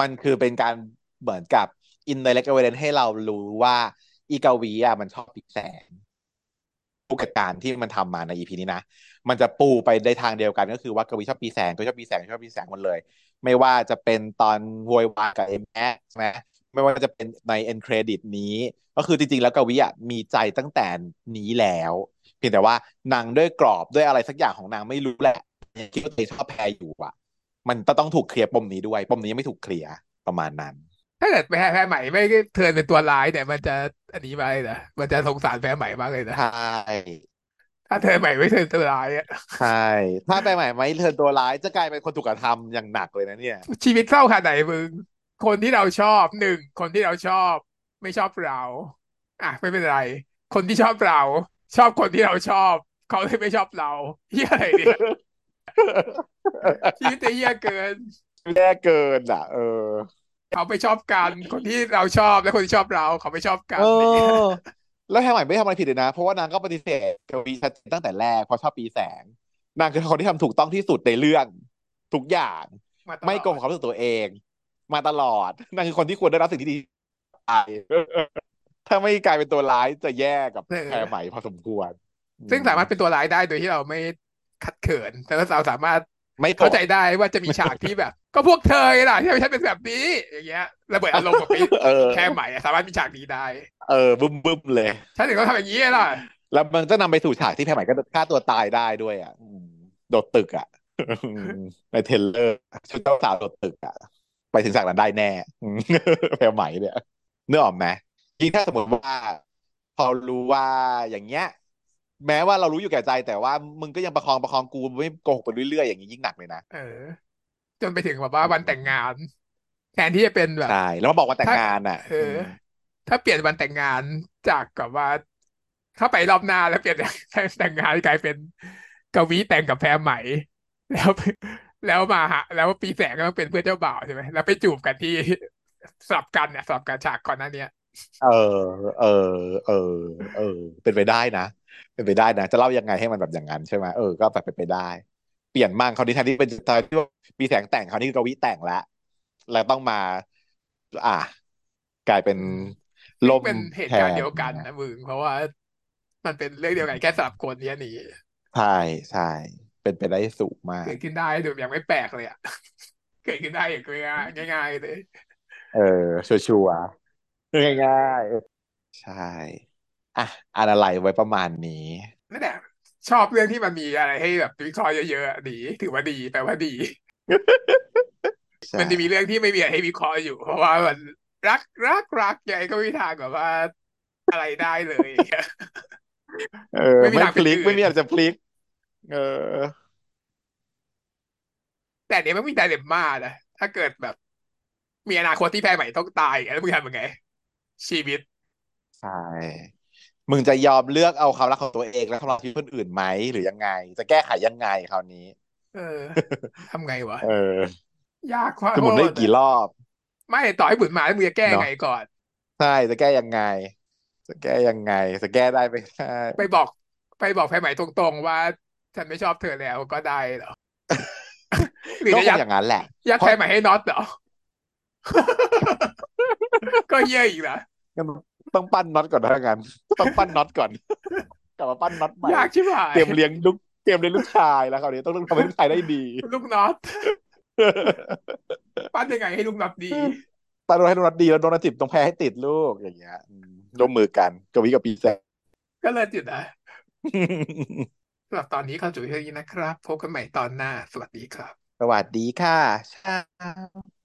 มันคือเป็นการ เหมือนกับ indirect evidence ให้เรารู้ว่าอีกวีอะมันชอบปีแสงผู้จัดการที่มันทำมาในอีพีนี้นะ มันจะปูไปในทางเดียวกันก็คือว่ากวีชอบปีแสงก็ชอบปีแสงชอบปีแสงหมดเลย ไม่ว่าจะเป็นตอนโวยวายกับเอ็มแใช่ไหมไม่ว่าจะเป็นในเอ็นเครดิตนี้ ก็คือจริงๆ แล้วกวีอะมีใจตั้งแต่นี้แล้ว เพียงแต่ว่านางด้วยกรอบด้วยอะไรสักอย่างของนางไม่รู้แหละคิดว่าตัวเองชอบแพรอยู่อะ มันต้องถูกเคลียร์ปมนี้ด้วย ปมนี้ยังไม่ถูกเคลียร์ประมาณนั้น ถ้าเกิดแพ้แพ้ใหม่ไม่เทิร์นเป็นตัวร้ายเนี่ยมันจะอันนี้ไปนะมันจะสงสารแพ้ใหม่มากเลยนะใช่ถ้าเทิร์นใหม่ไม่เทิร์นตัวร้ายอะใช่ถ้าไปใหม่ไม่เทิร์นตัวร้ายจะกลายเป็นคนถูกกระทำอย่างหนักเลยนะเนี่ย ชีวิตเศร้าขนาดไหนมึงคนที่เราชอบหนึ่งคนที่เราชอบ ไม่ชอบเราอะไม่เป็นไร คนที่ชอบเรา ชอบคนที่เราชอบ เขาเลยไม่ชอบเราเฮียอะไรเนี่ยชีวิตจะเฮียเกินแย่เกินอะ เออ เขาไม่ชอบกันคนที่เราชอบและคนที่ชอบเราเขาไม่ชอบกัเอนอย่างเงี้ยอแล้วแพรใหม่ไม่ทำอะไรผิดเลยนะ เพราะว่านางก็ปฏิเสธกวีชัดเจนตั้งแต่แรกเพราะชอบปีแสง นางคือคนที่ทำถูกต้องที่สุดในเรื่องทุกอย่างมาตลไม่อโกงดความรู้สึกตัวเอง มาตลอดนางคือคนที่ควรได้รับสิ่งที่ดีไปถ้าไม่กลายเป็นตัวร้ายจะแย่กับเอแพรอใหม่พอสมควรอืซึ่งมสามารถเป็นตัวร้ายได้โดยที่เราไม่ขัดเขินแต่ว่าเราสามารถ ไม่โกรเข้าใจธได้ว่าจะมีฉากที่แบบ ก็พวกเธอไงล่ะที่ทำให้ฉันเป็นแบบนี้อย่างเงี้ยระเบิดอารมณ์กับไปเออแค่ใหม่อะสามารถมีฉากนี้ได้ เออบึ้มบึ้มเลยฉันถึงต้องทำอย่างนี้ล่ะแล้วมันจะนำไปสู่ฉากที่แพรใหม่ก็ฆ่าตัวตายได้ด้วยอะอืมโดดตึกอะในเทรลเลอร์ชุดเจ้าสาวโดดตึกอะไปถึงฉากนั้นได้แน่อืมแพรใหม่เนี่ยเนื้อออกไหมยิ่งถ้าสมมติว่า พอรู้ว่าอย่างเงี้ย แม้ว่าเรารู้อยู่แก่ใจแต่ว่ามึงก็ยังประคองประคองกูไม่โกหกไปเรื่อยๆอย่างนี้ยิ่งหนักเลยนะเออ จนไปถึงแบบว่าวันแต่งงาน แทนที่จะเป็นแบบใช่แล้วมาบอกว่าแต่งถ้างานอะเออ ถ้าเปลี่ยนวันแต่งงานจากกับว่าเข้าไปรอบหน้าแล้วเปลี่ยนแต่งงานกลายเป็นกวีแต่งกับแพรใหม่ แล้วแล้วมาหาแล้วปีแสงก็ต้องเป็นเพื่อนเจ้าบ่าวใช่ไหมแล้วไปจูบกันที่สลับกันเนี่ยสลับกันฉากก่อนหน้าเนี้ยเออ เออ เออ เออ เป็นไปได้นะ เป็นไปได้นะ จะเล่ายังไงให้มันแบบอย่างนั้นใช่ไหมเออก็แบบเป็นไปได้ เปลี่ยนมั่งคราวนี้แทนที่เป็นตอนที่ว่ามีแสงแต่งคราวนี้กวีแต่งแล้วแล้วต้องมา อะกลายเป็นซึ่งล่มเป็นเหแทตุการณ์นเดียวกันนะมึงเพราะว่า มันเป็นเรื่องเดียวกันแค่สลับคนเนี้ยหนีใช่ใช่เป็นไปได้สูงมากเกิดขึ้นได้โดยยังไม่แปลกเลยอะเกิดขึ้นได้อย่างง่ายง่ายๆเลย เออชัวร์ๆง่ายๆใช่ อะอะไรไว้ประมาณนี้นั่นแหละชอบเรื่องที่มันมีอะไรให้แบบวิเคราะห์เยอะๆอะดีถือว่าดีแปลว่าดีใช่มันจะมีเรื่องที่ไม่มีอะไรให้วิเคราะห์อยู่ เพราะว่ามันรักรักรักยังไงก็ไม่มีทางแบบว่า อะไรได้เลยเออไม่มีไม่ทางพเป็นลิกอื่ไม่นมีอะไรจะพลิก เออ แต่อันเนี้ยมันมีไดเลมม่านะถ้าเกิดแบบ มีอนาคตที่แพรใหม่ต้องตายแล้วมึงทำยังไงชีวิตใช่ มึงจะยอมเลือกเอาความรักของตัวเองแล้วความรักที่คนอื่นไหมหรือยังไง จะแก้ไขยังไงคราวนี้ เออทำไงวะเออ ยากมากจะหมุนได้โคตรกี่รอบ ไม่ต่อให้หมุนมาแล้วมึงจะแก้เนาะไงก่อนใช่จะแก้ยังไง จะแก้ยังไง จะแก้ได้ไหมได้ไปบอก ไปบอกแพรใหม่ตรงๆว่า ฉันไม่ชอบเธอแล้วก็ได้เหรอหรือก็จะคยังดอย่างนั้นแหละยัดเพแพรราะใหม่ให้น็อตเหรอก็เหี้ยอีกนะงั้น ต้องปั้นน็อตก่อนนะถ้างั้นต้องปั้นน็อตก่อนกลับมาปั้นน็อตใหม่ยากชิบหายเตรียมเลี้ยงลูกเตรียมเลี้ยงลูกชายแล้วคราวนี้ต้องทำให้ลูกชายได้ดี ลูกน็อตปั้นยังไงให้ลูกน็อตดีตาโดนให้โดนัทดีแล้วโดนัทติดต้องแพ้ให้ติดลูกอย่างเงี้ยอืมร่วมมือกันกวีกับปีแซก็เลยจุดนะสำหรับตอนนี้เข้าจุดเท่านี้นะครับ พบกันใหม่ตอนหน้า สวัสดีครับ สวัสดีค่ะ